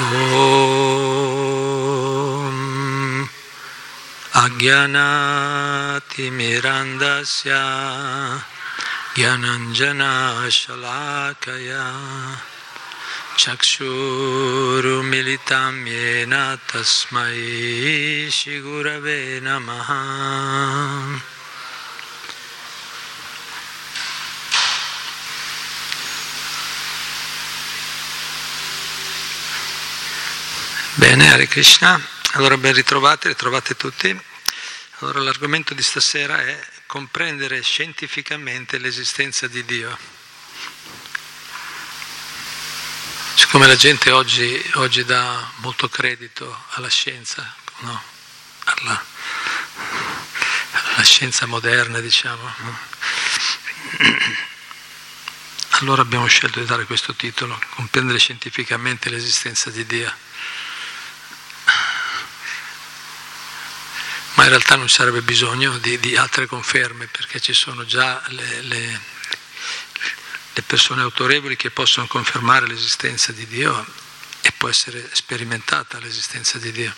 ॐ अज्ञानातिमिरन्दस्य ज्ञानञ्जनाशलाकया चक्षुरुमिलितं येन तस्मै श्रीगुरवे नमः Bene, Hare Krishna. Allora ben ritrovati, ritrovate tutti. Allora l'argomento di stasera è comprendere scientificamente l'esistenza di Dio. Siccome la gente oggi, oggi dà molto credito alla scienza, no? alla, alla, scienza moderna, diciamo, no? allora abbiamo scelto di dare questo titolo, comprendere scientificamente l'esistenza di Dio. In realtà non sarebbe bisogno di, di altre conferme perché ci sono già le, le, le, persone autorevoli che possono confermare l'esistenza di Dio e può essere sperimentata l'esistenza di Dio.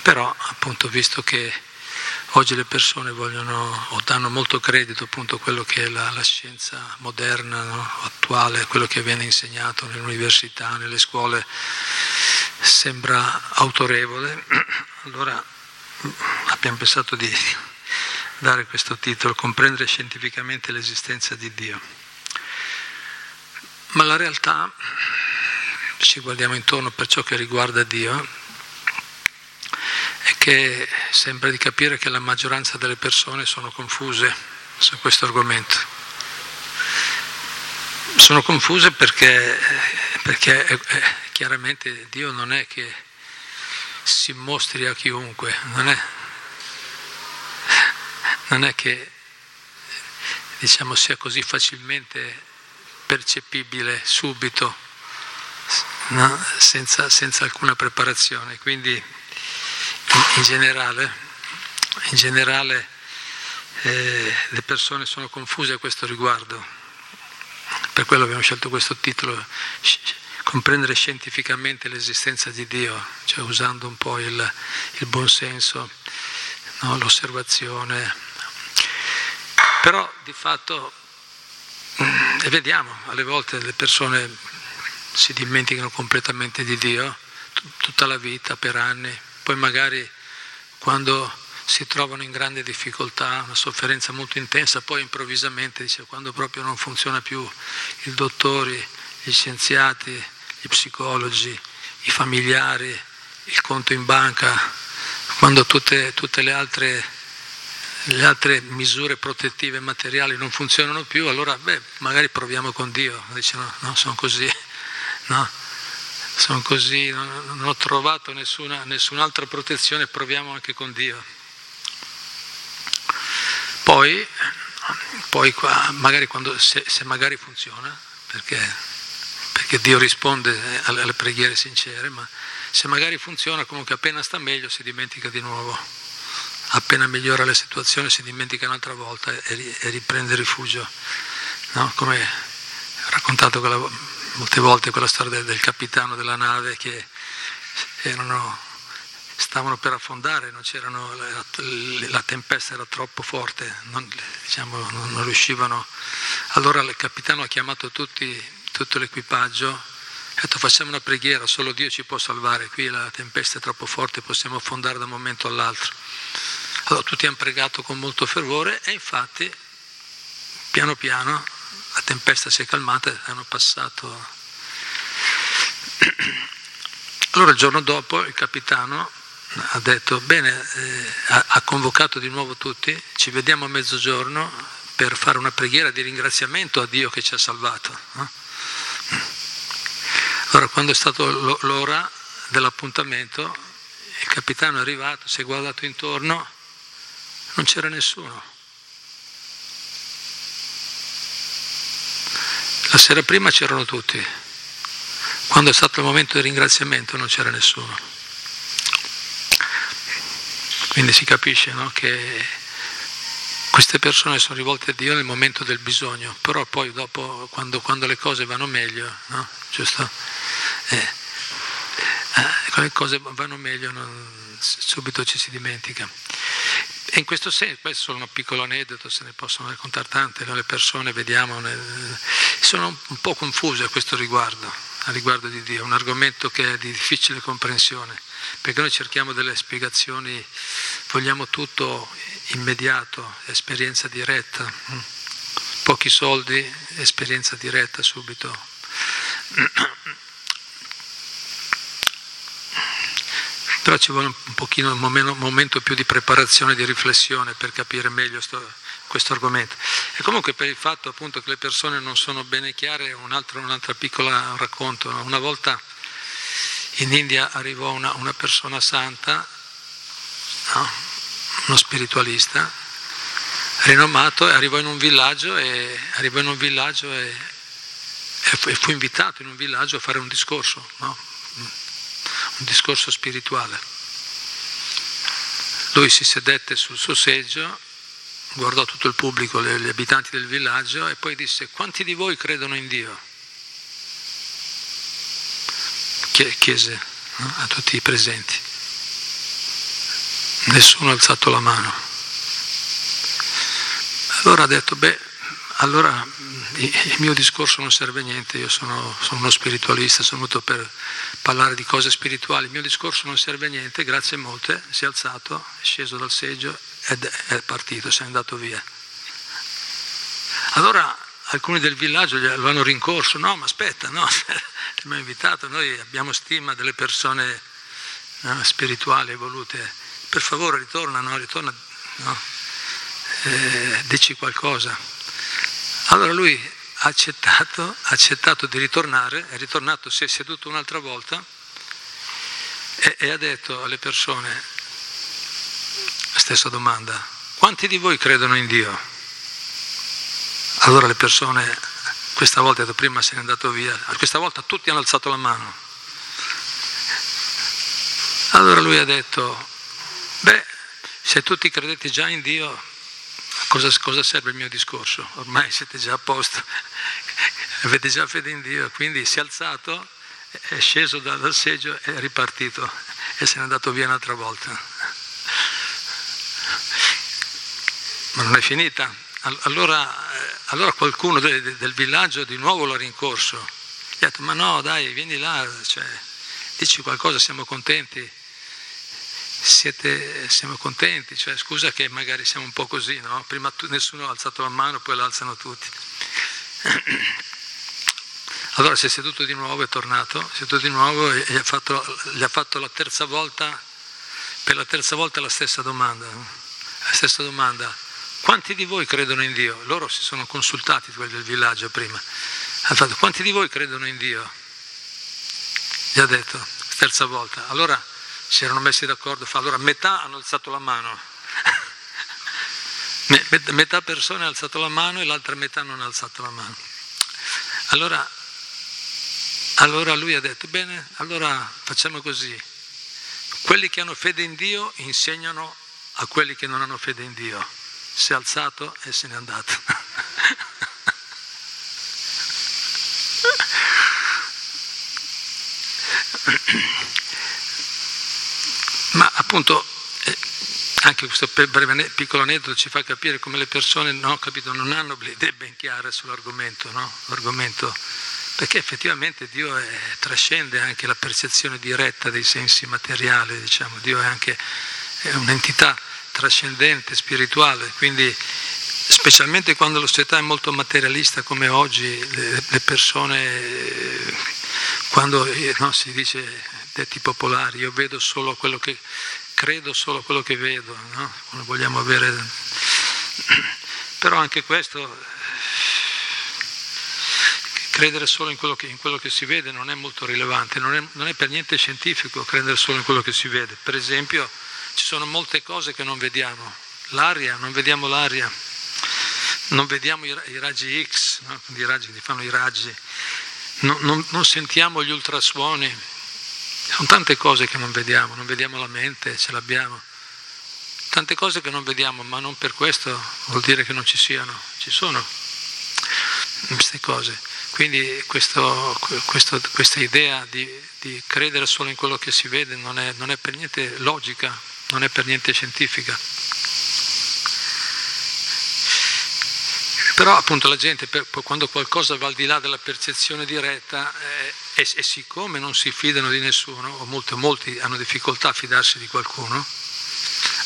Però appunto visto che oggi le persone vogliono o danno molto credito appunto a quello che è la, la scienza moderna, no? attuale, quello che viene insegnato nelle università, nelle scuole, sembra autorevole, allora abbiamo pensato di dare questo titolo, comprendere scientificamente l'esistenza di Dio. Ma la realtà, se guardiamo intorno per ciò che riguarda Dio, è che sembra di capire che la maggioranza delle persone sono confuse su questo argomento. Sono confuse perché, perché è, è, chiaramente Dio non è che si mostri a chiunque, non è, non è che diciamo, sia così facilmente percepibile subito, no? senza, senza, alcuna preparazione. Quindi in, in generale, in generale eh, le persone sono confuse a questo riguardo. Per quello abbiamo scelto questo titolo comprendere scientificamente l'esistenza di Dio, cioè usando un po' il, il buonsenso, no? l'osservazione. Però di fatto, mm, e vediamo, alle volte le persone si dimenticano completamente di Dio, tutta la vita, per anni, poi magari quando si trovano in grande difficoltà, una sofferenza molto intensa, poi improvvisamente, dice, quando proprio non funziona più, i dottori, gli scienziati, gli psicologi, i familiari, il conto in banca, quando tutte, tutte le, altre, le, altre, misure protettive materiali non funzionano più, allora beh, magari proviamo con Dio, dicono no, sono così, no, sono così, non, non ho trovato nessuna, nessun'altra protezione, proviamo anche con Dio. Poi, poi qua, magari quando, se, se magari funziona, perché perché Dio risponde eh, alle preghiere sincere, ma se magari funziona comunque appena sta meglio si dimentica di nuovo, appena migliora la situazione si dimentica un'altra volta e, riprende rifugio. No? Come raccontato quella, molte volte quella storia del, del, capitano della nave che erano, stavano per affondare, la, la, tempesta era troppo forte, non, diciamo, non, non riuscivano. Allora il capitano ha chiamato tutti tutto l'equipaggio, ha detto facciamo una preghiera, solo Dio ci può salvare, qui la tempesta è troppo forte, possiamo affondare da un momento all'altro. Allora tutti hanno pregato con molto fervore e infatti piano piano la tempesta si è calmata, hanno passato... Allora il giorno dopo il capitano ha detto, bene, eh, ha, convocato di nuovo tutti, ci vediamo a mezzogiorno per fare una preghiera di ringraziamento a Dio che ci ha salvato. No? Allora quando è stata l'ora dell'appuntamento, il capitano è arrivato, si è guardato intorno, non c'era nessuno. La sera prima c'erano tutti, quando è stato il momento di ringraziamento non c'era nessuno. Quindi si capisce no, che queste persone sono rivolte a Dio nel momento del bisogno, però poi dopo, quando, quando le cose vanno meglio, no? giusto? Eh, le cose vanno meglio, non, subito ci si dimentica. E in questo senso, questo è solo un piccolo aneddoto, se ne possono raccontare tante, no? le persone vediamo, nel, sono un po' confuse a questo riguardo, a riguardo di Dio, un argomento che è di difficile comprensione, perché noi cerchiamo delle spiegazioni, vogliamo tutto immediato, esperienza diretta, pochi soldi, esperienza diretta subito. Però ci vuole un pochino, un momento più di preparazione, di riflessione per capire meglio sto, questo argomento. E comunque per il fatto appunto che le persone non sono bene chiare, un altro, un'altra piccola racconto. Una volta in India arrivò una, una persona santa? Uno spiritualista, rinomato, arrivò in un villaggio e, in un villaggio e, e fu invitato in un villaggio a fare un discorso. No? un discorso spirituale. Lui si sedette sul suo seggio, guardò tutto il pubblico, gli abitanti del villaggio e poi disse quanti di voi credono in Dio? Chiese no? a tutti i presenti. Nessuno ha alzato la mano. Allora ha detto, beh, allora il mio discorso non serve a niente, io sono, sono, uno spiritualista, sono venuto per parlare di cose spirituali, il mio discorso non serve a niente, grazie molte, si è alzato, è sceso dal seggio ed è partito, si è andato via. Allora alcuni del villaggio lo hanno rincorso, no ma aspetta, no, ti abbiamo invitato, noi abbiamo stima delle persone no, spirituali, evolute, per favore ritorna, no, ritorna, no, eh, dici qualcosa. Allora lui ha accettato, ha accettato di ritornare, è ritornato, si è seduto un'altra volta e, e ha detto alle persone, stessa domanda, quanti di voi credono in Dio? Allora le persone, questa volta, prima se n'è andato via, questa volta tutti hanno alzato la mano. Allora lui ha detto, beh, se tutti credete già in Dio, cosa, cosa serve il mio discorso? Ormai siete già a posto, avete già fede in Dio, quindi si è alzato, è sceso dal, dal seggio è ripartito e se n'è andato via un'altra volta. Ma non è finita. Allora, eh, allora qualcuno del, del, villaggio di nuovo l'ha rincorso. Gli ha detto, ma no, dai, vieni là, cioè, dici qualcosa, siamo contenti siete, siamo contenti, cioè scusa che magari siamo un po' così, no? prima tu, nessuno ha alzato la mano, poi l'alzano tutti. Allora si è seduto di nuovo, è tornato, si è seduto di nuovo e gli ha fatto, gli ha fatto la terza volta, per la terza volta la stessa domanda, la stessa domanda, quanti di voi credono in Dio? Loro si sono consultati, quelli del villaggio prima, ha fatto, quanti di voi credono in Dio? Gli ha detto, terza volta. Allora si erano messi d'accordo, fa, allora metà hanno alzato la mano, metà persone ha alzato la mano e l'altra metà non ha alzato la mano. Allora, allora lui ha detto, bene, allora facciamo così, quelli che hanno fede in Dio insegnano a quelli che non hanno fede in Dio. Si è alzato e se n'è andato. Appunto eh, anche questo breve piccolo aneddoto ci fa capire come le persone no, capito, non hanno le idee ben chiare sull'argomento, no? Perché effettivamente Dio è, trascende anche la percezione diretta dei sensi materiali, diciamo. Dio è anche è un'entità trascendente, spirituale, quindi specialmente quando la società è molto materialista come oggi, le, le persone, quando eh, no, si dice detti popolari, io vedo solo quello che credo solo quello che vedo, no? vogliamo avere... Però anche questo, credere solo in quello, che, in quello che, si vede non è molto rilevante, non è, non è per niente scientifico credere solo in quello che si vede. Per esempio ci sono molte cose che non vediamo, l'aria, non vediamo l'aria, non vediamo i, i raggi X, no? i raggi che fanno i raggi, non, non, non sentiamo gli ultrasuoni, sono tante cose che non vediamo, non vediamo la mente, ce l'abbiamo. Tante cose che non vediamo, ma non per questo vuol dire che non ci siano, ci sono queste cose. Quindi questo, questo, questa idea di, di, credere solo in quello che si vede non è, non è per niente logica, non è per niente scientifica. Però appunto la gente per, quando qualcosa va al di là della percezione diretta eh, e, e, siccome non si fidano di nessuno, o molti, molti hanno difficoltà a fidarsi di qualcuno,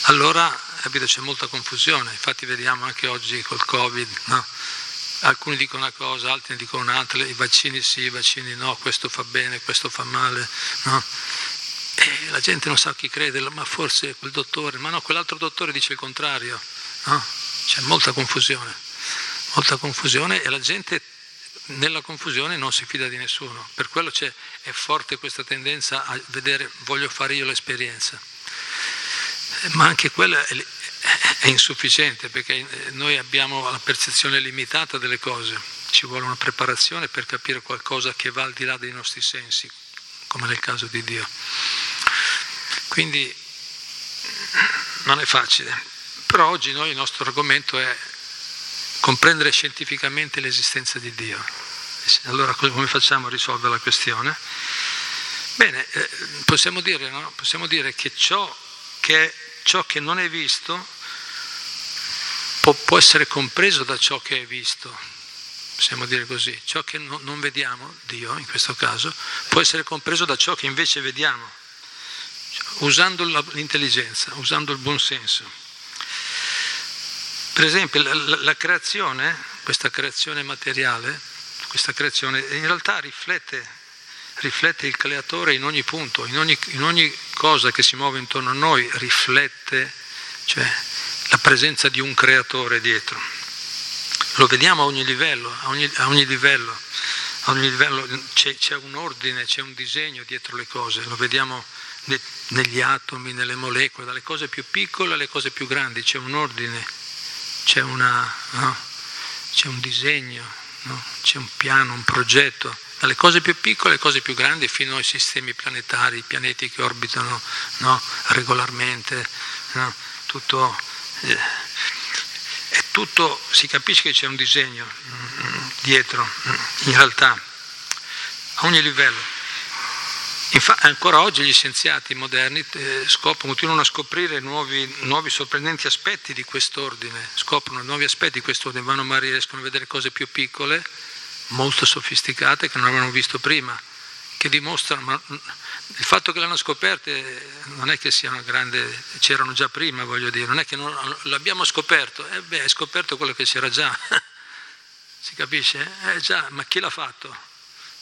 allora capito, c'è molta confusione. Infatti vediamo anche oggi col Covid, no? alcuni dicono una cosa, altri ne dicono un'altra, i vaccini sì, i vaccini no, questo fa bene, questo fa male. No? La gente non sa chi crede, ma forse quel dottore, ma no, quell'altro dottore dice il contrario. No? C'è molta confusione, molta confusione e la gente nella confusione non si fida di nessuno. Per quello è forte questa tendenza a vedere voglio fare io l'esperienza. Ma anche quella è insufficiente perché noi abbiamo la percezione limitata delle cose, ci vuole una preparazione per capire qualcosa che va al di là dei nostri sensi, come nel caso di Dio. Quindi non è facile, però oggi noi il nostro argomento è comprendere scientificamente l'esistenza di Dio. Allora come facciamo a risolvere la questione? Bene, eh, possiamo, dire, no? possiamo dire che ciò che, ciò che non è visto può, può, essere compreso da ciò che è visto, possiamo dire così, ciò che no, non vediamo, Dio in questo caso, può essere compreso da ciò che invece vediamo, usando l'intelligenza, usando il buon senso. Per esempio la, la, la creazione, questa creazione materiale, questa creazione in realtà riflette, riflette il creatore in ogni punto, in ogni, in ogni cosa che si muove intorno a noi, riflette, cioè la presenza di un creatore dietro. Lo vediamo a ogni livello, a ogni, a ogni livello, a ogni livello c'è, c'è, un ordine, c'è un disegno dietro le cose, lo vediamo ne, negli atomi, nelle molecole, dalle cose più piccole alle cose più grandi, c'è un ordine, c'è, una, no? c'è un disegno, no? c'è un piano, un progetto, dalle cose più piccole alle cose più grandi fino ai sistemi planetari, i pianeti che orbitano no? regolarmente, tutto eh, è tutto, si capisce che c'è un disegno mm, dietro, mm, in realtà, a ogni livello. Infatti, ancora oggi gli scienziati moderni eh, scoprono, continuano a scoprire nuovi, nuovi, sorprendenti aspetti di quest'ordine, scoprono nuovi aspetti di quest'ordine, vanno magari riescono a vedere cose più piccole, molto sofisticate che non avevano visto prima, che dimostrano, ma il fatto che l'hanno scoperte non è che sia una grande, c'erano già prima, voglio dire, non è che non, l'abbiamo scoperto, eh beh, hai scoperto quello che c'era già, si capisce? Eh già, ma chi l'ha fatto?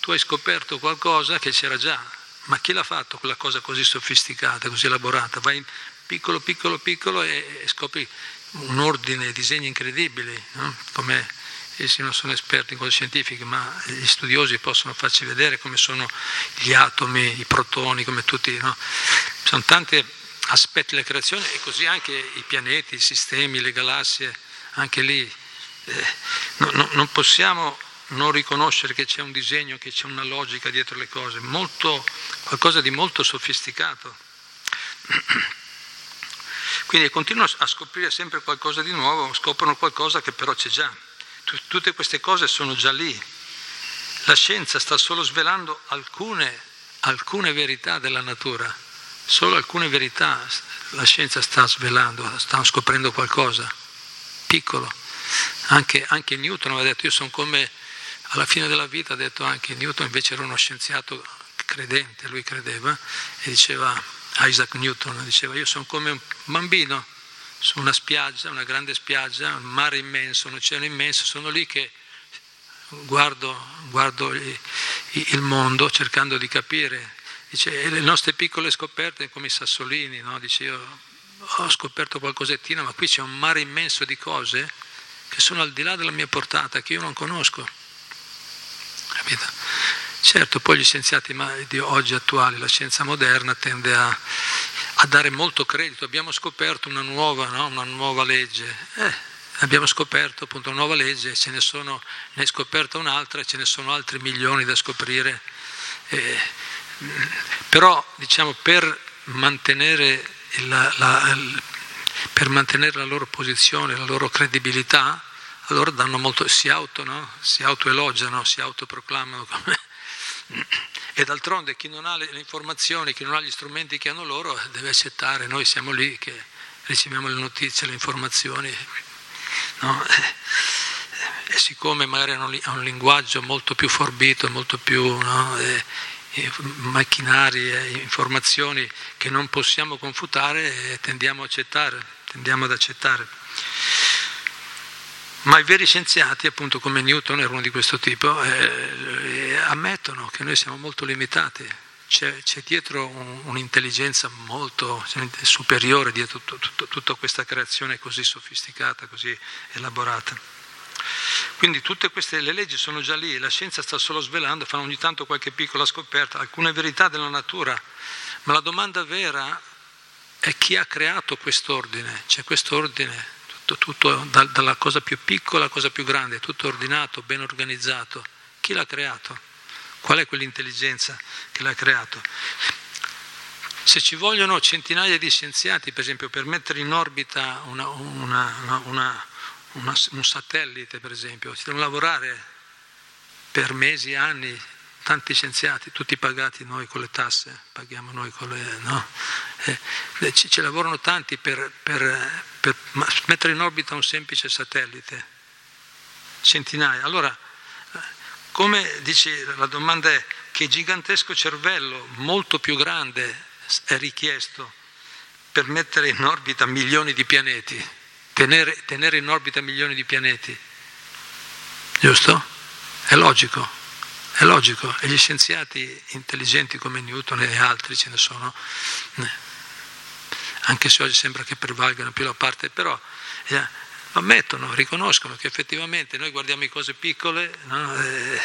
Tu hai scoperto qualcosa che c'era già, ma chi l'ha fatto quella cosa così sofisticata, così elaborata? Vai in piccolo, piccolo, piccolo e, e scopri un ordine, disegni incredibili, no? come essi non sono esperti in cose scientifiche, ma gli studiosi possono farci vedere come sono gli atomi, i protoni, come tutti, no? sono tanti aspetti della creazione e così anche i pianeti, i sistemi, le galassie, anche lì eh, no, no, non possiamo non riconoscere che c'è un disegno, che c'è una logica dietro le cose, molto, qualcosa di molto sofisticato. Quindi continuano a scoprire sempre qualcosa di nuovo, scoprono qualcosa che però c'è già. Tutte queste cose sono già lì. La scienza sta solo svelando alcune, alcune verità della natura, solo alcune verità la scienza sta svelando, sta scoprendo qualcosa, piccolo. Anche, anche Newton aveva detto, io sono come, alla fine della vita ha detto anche Newton, invece era uno scienziato credente, lui credeva, e diceva, Isaac Newton, diceva, io sono come un bambino su una spiaggia, una grande spiaggia, un mare immenso, un oceano immenso, sono lì che guardo, guardo il mondo cercando di capire. Dice, le nostre piccole scoperte come i sassolini, no? Dice, io ho scoperto qualcosettino, ma qui c'è un mare immenso di cose che sono al di là della mia portata, che io non conosco. Capito? Certo, poi gli scienziati di oggi attuali, la scienza moderna tende a a dare molto credito. Abbiamo scoperto una nuova, no? una nuova legge. Eh, abbiamo scoperto appunto una nuova legge, ce ne, sono, ne è scoperta un'altra e ce ne sono altri milioni da scoprire. Eh, però diciamo per mantenere la, la, per mantenere la loro posizione, la loro credibilità, allora molto, si, auto, no? si autoelogiano, si autoproclamano. E d'altronde chi non ha le, le informazioni, chi non ha gli strumenti che hanno loro, deve accettare, noi siamo lì che riceviamo le notizie, le informazioni. No? E siccome magari hanno un linguaggio molto più forbito, molto più no? e, e macchinari e informazioni che non possiamo confutare, tendiamo, accettare, tendiamo ad accettare. Ma i veri scienziati, appunto come Newton era uno di questo tipo, eh, ammettono che noi siamo molto limitati, c'è, c'è dietro un, un'intelligenza molto superiore dietro tutto, tutto, tutta questa creazione così sofisticata, così elaborata. Quindi tutte queste le leggi sono già lì, la scienza sta solo svelando, fanno ogni tanto qualche piccola scoperta, alcune verità della natura, ma la domanda vera è chi ha creato quest'ordine, c'è quest'ordine tutto, da, dalla cosa più piccola alla cosa più grande, tutto ordinato, ben organizzato. Chi l'ha creato? Qual è quell'intelligenza che l'ha creato? Se ci vogliono centinaia di scienziati, per esempio, per mettere in orbita una, una, una, un satellite, per esempio, ci devono lavorare per mesi, anni, tanti scienziati, tutti pagati noi con le tasse, paghiamo noi con le... No? Eh, ci, ci, lavorano tanti per, per, per, mettere in orbita un semplice satellite, centinaia. Allora, come dici, la domanda è che gigantesco cervello, molto più grande, è richiesto per mettere in orbita milioni di pianeti, tenere, tenere in orbita milioni di pianeti. Giusto? È logico. È logico, e gli scienziati intelligenti come Newton e altri ce ne sono, anche se oggi sembra che prevalgano più la parte, però eh, ammettono, riconoscono che effettivamente noi guardiamo le cose piccole, no? eh,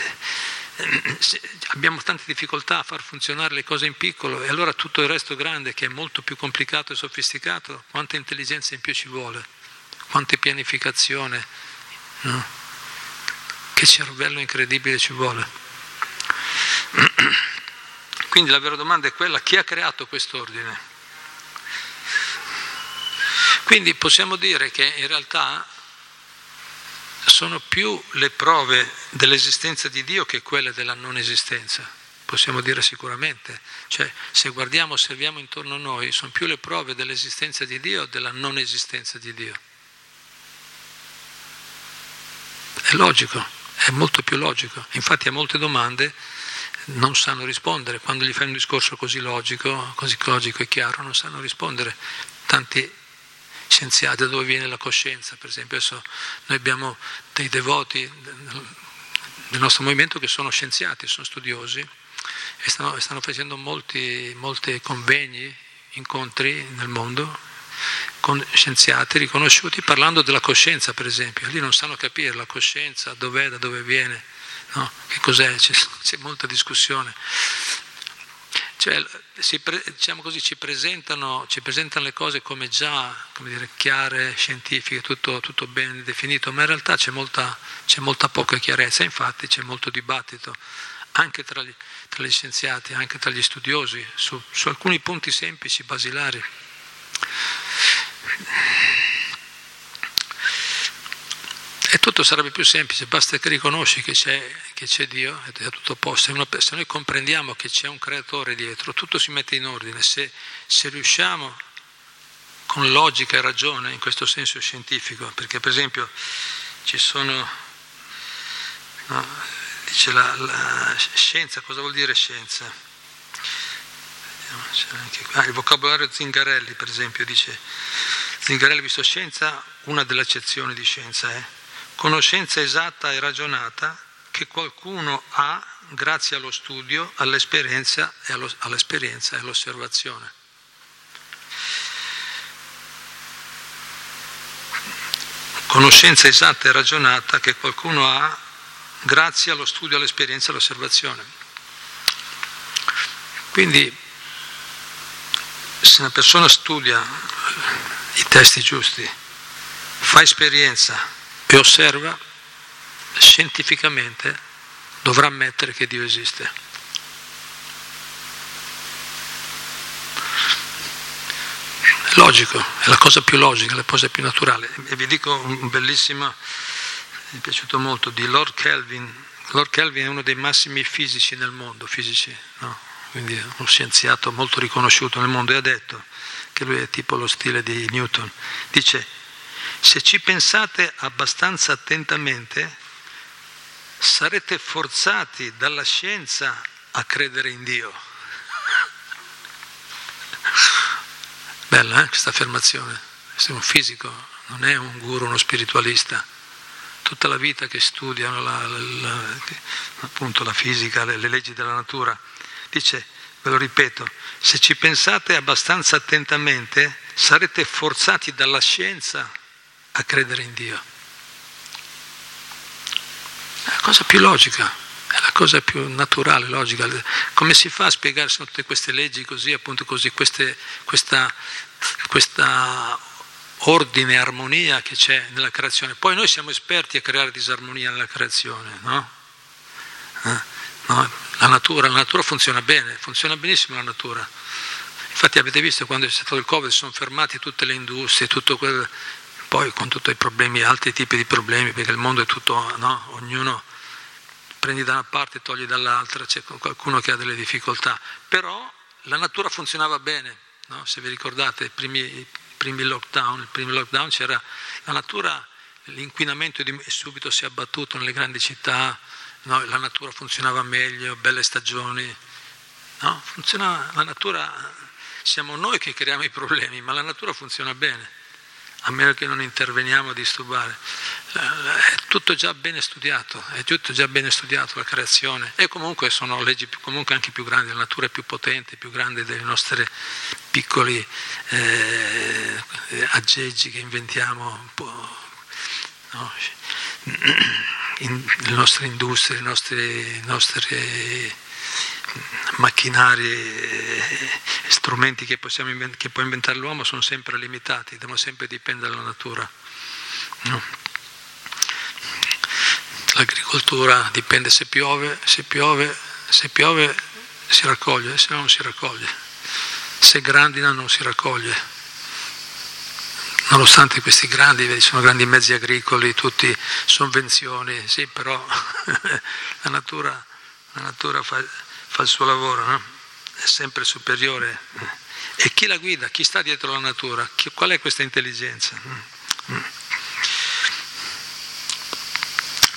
abbiamo tante difficoltà a far funzionare le cose in piccolo e allora tutto il resto grande che è molto più complicato e sofisticato, quanta intelligenza in più ci vuole, quanta pianificazione, no? che cervello incredibile ci vuole. Quindi la vera domanda è quella, chi ha creato quest'ordine? Quindi possiamo dire che in realtà sono più le prove dell'esistenza di Dio che quelle della non esistenza, possiamo dire sicuramente. Cioè, se guardiamo, osserviamo intorno a noi, sono più le prove dell'esistenza di Dio o della non esistenza di Dio. È logico, è molto più logico. Infatti a molte domande non sanno rispondere, quando gli fai un discorso così logico, così logico e chiaro, non sanno rispondere. Tanti scienziati da dove viene la coscienza, per esempio adesso noi abbiamo dei devoti del nostro movimento che sono scienziati, sono studiosi e stanno, stanno facendo molti, molti convegni, incontri nel mondo con scienziati riconosciuti parlando della coscienza per esempio, lì non sanno capire la coscienza, dov'è, da dove viene No? Che cos'è? C'è, c'è molta discussione. Cioè, pre, diciamo così, ci, presentano, ci presentano, le cose come già come dire, chiare, scientifiche, tutto, tutto, ben definito, ma in realtà c'è molta, c'è molta poca chiarezza, infatti c'è molto dibattito anche tra gli, tra gli scienziati, anche tra gli studiosi, su, su alcuni punti semplici, basilari. E tutto sarebbe più semplice, basta che riconosci che c'è, che c'è Dio ed è tutto a posto. Se noi comprendiamo che c'è un creatore dietro, tutto si mette in ordine. Se, se riusciamo con logica e ragione, in questo senso scientifico, perché per esempio ci sono, no, dice la, la, scienza, cosa vuol dire scienza? Ah, il vocabolario Zingarelli, per esempio, dice Zingarelli visto scienza, una delle accezioni di scienza è conoscenza esatta e ragionata che qualcuno ha grazie allo studio, all'esperienza e, allo, all'esperienza e all'osservazione. Conoscenza esatta e ragionata che qualcuno ha grazie allo studio, all'esperienza e all'osservazione. Quindi se una persona studia i testi giusti, fa esperienza, e osserva, scientificamente dovrà ammettere che Dio esiste. È logico, è la cosa più logica, la cosa più naturale. E vi dico un bellissimo, mi è piaciuto molto, di Lord Kelvin. Lord Kelvin è uno dei massimi fisici nel mondo, fisici, no? quindi uno scienziato molto riconosciuto nel mondo, e ha detto che lui è tipo lo stile di Newton. Dice, se ci pensate abbastanza attentamente, sarete forzati dalla scienza a credere in Dio. Bella eh, questa affermazione. Sei un fisico, non è un guru, uno spiritualista. Tutta la vita che studiano la, la, appunto la fisica, le, le leggi della natura. Dice, ve lo ripeto, se ci pensate abbastanza attentamente, sarete forzati dalla scienza a credere in Dio. È la cosa più logica, è la cosa più naturale, logica. Come si fa a spiegare tutte queste leggi così, appunto così, queste, questa, questa ordine armonia che c'è nella creazione? Poi noi siamo esperti a creare disarmonia nella creazione, no? Eh? no? La, natura, la natura funziona bene, funziona benissimo la natura. Infatti avete visto quando è stato il Covid sono fermate tutte le industrie, tutto quel, poi con tutti i problemi, altri tipi di problemi, perché il mondo è tutto, no? ognuno prendi da una parte e togli dall'altra, c'è qualcuno che ha delle difficoltà, però la natura funzionava bene, no? se vi ricordate i primi, i primi lockdown, il primo lockdown c'era la natura, l'inquinamento subito si è abbattuto nelle grandi città, no? la natura funzionava meglio, belle stagioni, no? funzionava, la natura, siamo noi che creiamo i problemi, ma la natura funziona bene a meno che non interveniamo a disturbare. È tutto già bene studiato, è tutto già bene studiato la creazione e comunque sono leggi comunque anche più grandi, la natura è più potente, più grande dei nostri piccoli eh, aggeggi che inventiamo, no? In, le nostre industrie, i nostri, i nostri macchinari strumenti che, possiamo, che può inventare l'uomo sono sempre limitati, devono sempre dipendere dalla natura. No. L'agricoltura dipende se piove, se piove, se piove si raccoglie, se no non si raccoglie. Se grandina non si raccoglie. Nonostante questi grandi, sono grandi mezzi agricoli, tutti sovvenzioni, sì, però la natura, la natura fa, fa il suo lavoro, no? è sempre superiore. E chi la guida? Chi sta dietro la natura? Qual è questa intelligenza?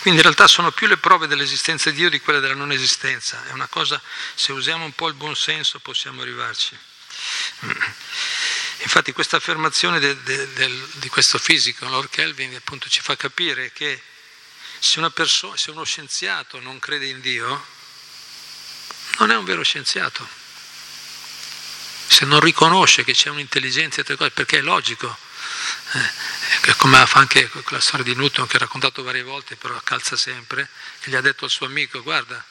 Quindi in realtà sono più le prove dell'esistenza di Dio di quelle della non esistenza. È una cosa, se usiamo un po' il buon senso possiamo arrivarci. Infatti questa affermazione de, de, de, di questo fisico, Lord Kelvin, appunto ci fa capire che se, persona, se uno scienziato non crede in Dio, non è un vero scienziato. Se non riconosce che c'è un'intelligenza, perché è logico, eh, come fa anche quella storia di Newton che ha raccontato varie volte, però calza sempre, che gli ha detto al suo amico, guarda,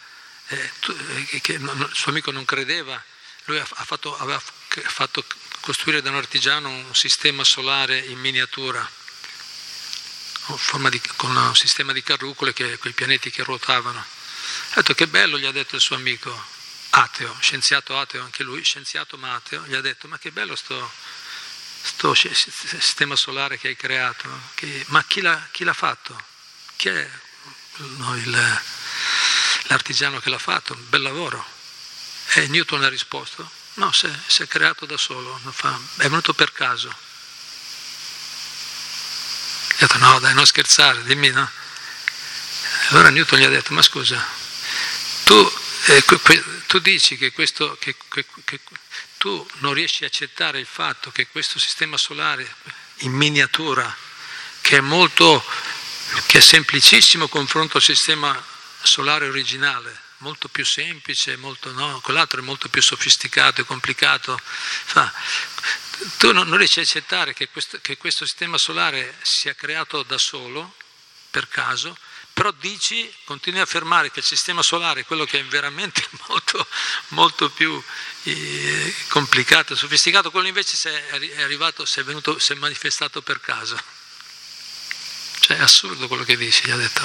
eh, tu, eh, che non, il suo amico non credeva, lui ha fatto, aveva fatto costruire da un artigiano un sistema solare in miniatura, di, con un sistema di carrucole, che, con i pianeti che ruotavano. Ha detto che bello, gli ha detto il suo amico, ateo, scienziato ateo anche lui, scienziato ma ateo, gli ha detto ma che bello sto, sto sistema solare che hai creato, che, ma chi l'ha, chi l'ha, fatto? Chi è no, il, l'artigiano che l'ha fatto? Un bel lavoro. E Newton ha risposto, no, si è creato da solo, fa, è venuto per caso. Ha detto no dai non scherzare, dimmi no. Allora Newton gli ha detto ma scusa, tu eh, tu dici che, questo, che, che, che, tu non riesci a accettare il fatto che questo sistema solare in miniatura, che è molto, che è semplicissimo confronto al sistema solare originale, molto più semplice, molto, no, quell'altro è molto più sofisticato e complicato, fa, tu non, non, riesci a accettare che questo, che questo sistema solare sia creato da solo, per caso, però dici, continui a affermare che il sistema solare è quello che è veramente molto, molto più eh, complicato, sofisticato, quello invece è arrivato, si è, è manifestato per caso. Cioè è assurdo quello che dici, gli ha detto.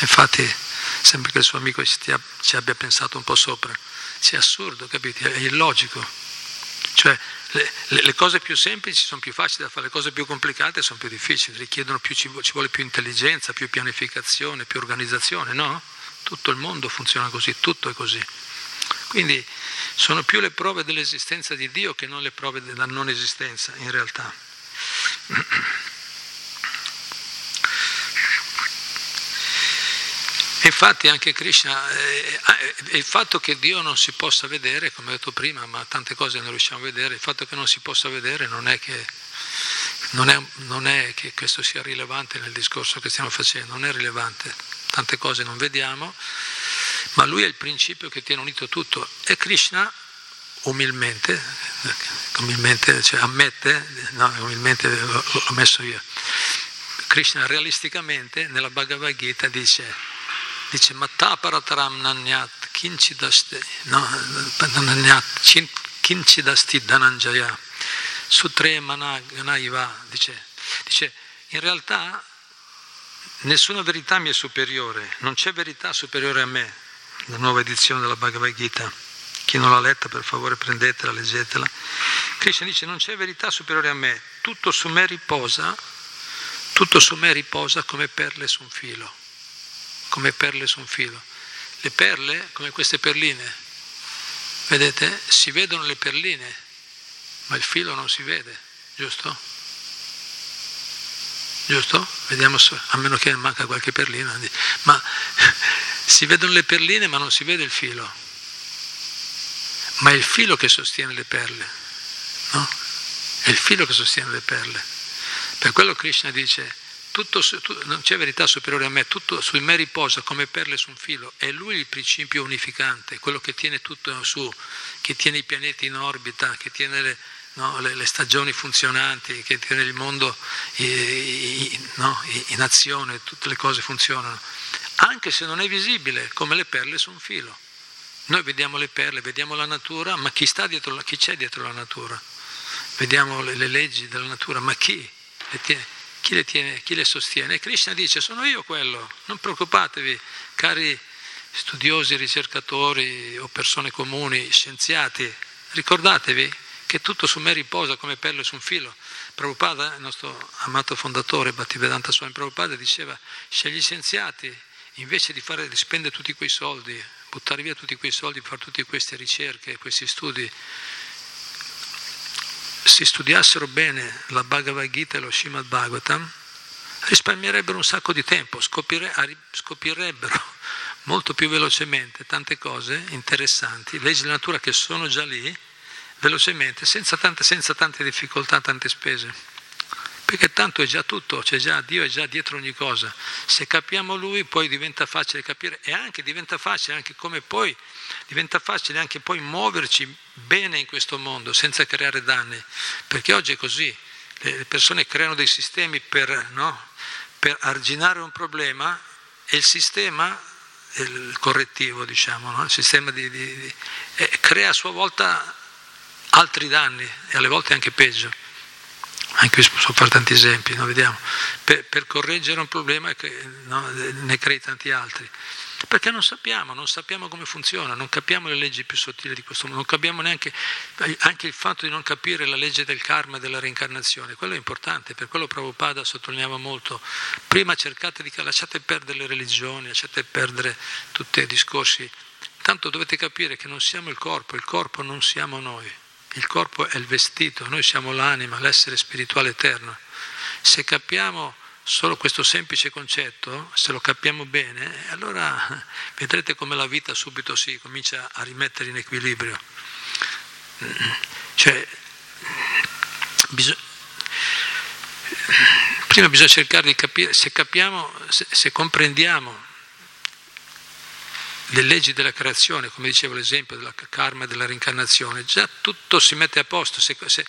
Infatti sembra che il suo amico ci abbia pensato un po' sopra. Sì, è assurdo, capite? È illogico. Cioè le, le, cose più semplici sono più facili da fare, le cose più complicate sono più difficili, richiedono più, ci vuole più intelligenza, più pianificazione, più organizzazione, no? Tutto il mondo funziona così, tutto è così. Quindi sono più le prove dell'esistenza di Dio che non le prove della non esistenza in realtà. Infatti anche Krishna, eh, eh, il fatto che Dio non si possa vedere, come ho detto prima, ma tante cose non riusciamo a vedere, il fatto che non si possa vedere non è che, non è, non è che questo sia rilevante nel discorso che stiamo facendo, non è rilevante, tante cose non vediamo, ma lui è il principio che tiene unito tutto. E Krishna umilmente, umilmente cioè ammette, no, umilmente l'ho messo io, Krishna realisticamente nella Bhagavad Gita dice dice Mattaparataram Nanyat Kinchidasti no, Dhananjaya Sutre Manaiva dice, dice in realtà nessuna verità mi è superiore, non c'è verità superiore a me, la nuova edizione della Bhagavad Gita. Chi non l'ha letta per favore prendetela, leggetela. Krishna dice non c'è verità superiore a me, tutto su me riposa, tutto su me riposa come perle su un filo come perle su un filo. Le perle, come queste perline, vedete, si vedono le perline, ma il filo non si vede, giusto? Giusto? Vediamo, a meno che manca qualche perlina, ma si vedono le perline ma non si vede il filo. Ma è il filo che sostiene le perle, no? È il filo che sostiene le perle. Per quello Krishna dice, tutto, non c'è verità superiore a me, tutto su me riposa come perle su un filo, è lui il principio unificante, quello che tiene tutto su, che tiene i pianeti in orbita, che tiene le, no, le, le stagioni funzionanti, che tiene il mondo in, no, in azione, tutte le cose funzionano, anche se non è visibile come le perle su un filo. Noi vediamo le perle, vediamo la natura, ma chi, dietro, chi c'è dietro la natura? Vediamo le, le leggi della natura, ma chi le tiene? Chi le, tiene, chi le sostiene? E Krishna dice sono io quello, non preoccupatevi, cari studiosi, ricercatori o persone comuni, scienziati, ricordatevi che tutto su me riposa come perle su un filo. Prabhupada, il nostro amato fondatore Bhaktivedanta Swami Prabhupada diceva se gli scienziati invece di, fare, di spendere tutti quei soldi, buttare via tutti quei soldi per fare tutte queste ricerche, questi studi, se studiassero bene la Bhagavad Gita e lo Srimad Bhagavatam, risparmierebbero un sacco di tempo, scoprirebbero molto più velocemente tante cose interessanti, leggi della natura che sono già lì, velocemente, senza tante, senza tante difficoltà, tante spese. Perché tanto è già tutto, c'è già Dio, è già dietro ogni cosa. Se capiamo Lui poi diventa facile capire e anche diventa facile anche come poi diventa facile anche poi muoverci bene in questo mondo senza creare danni. Perché oggi è così, le persone creano dei sistemi per, no, per arginare un problema e il sistema il correttivo, diciamo, no? il sistema di, di, di, eh, crea a sua volta altri danni e alle volte anche peggio anche qui posso fare tanti esempi, no? vediamo, per, per, correggere un problema ne crei tanti altri. Perché non sappiamo, non sappiamo come funziona, non capiamo le leggi più sottili di questo mondo, non capiamo neanche anche il fatto di non capire la legge del karma e della reincarnazione, quello è importante, per quello Prabhupada sottolineava molto, prima cercate di, lasciate perdere le religioni, lasciate perdere tutti i discorsi, tanto dovete capire che non siamo il corpo, il corpo non siamo noi. Il corpo è il vestito, noi siamo l'anima, l'essere spirituale eterno. Se capiamo solo questo semplice concetto, se lo capiamo bene, allora vedrete come la vita subito si comincia a rimettere in equilibrio. Cioè, bisog- prima bisogna cercare di capire, se capiamo, se, se comprendiamo le leggi della creazione, come dicevo l'esempio della karma e della reincarnazione, già tutto si mette a posto, se, se,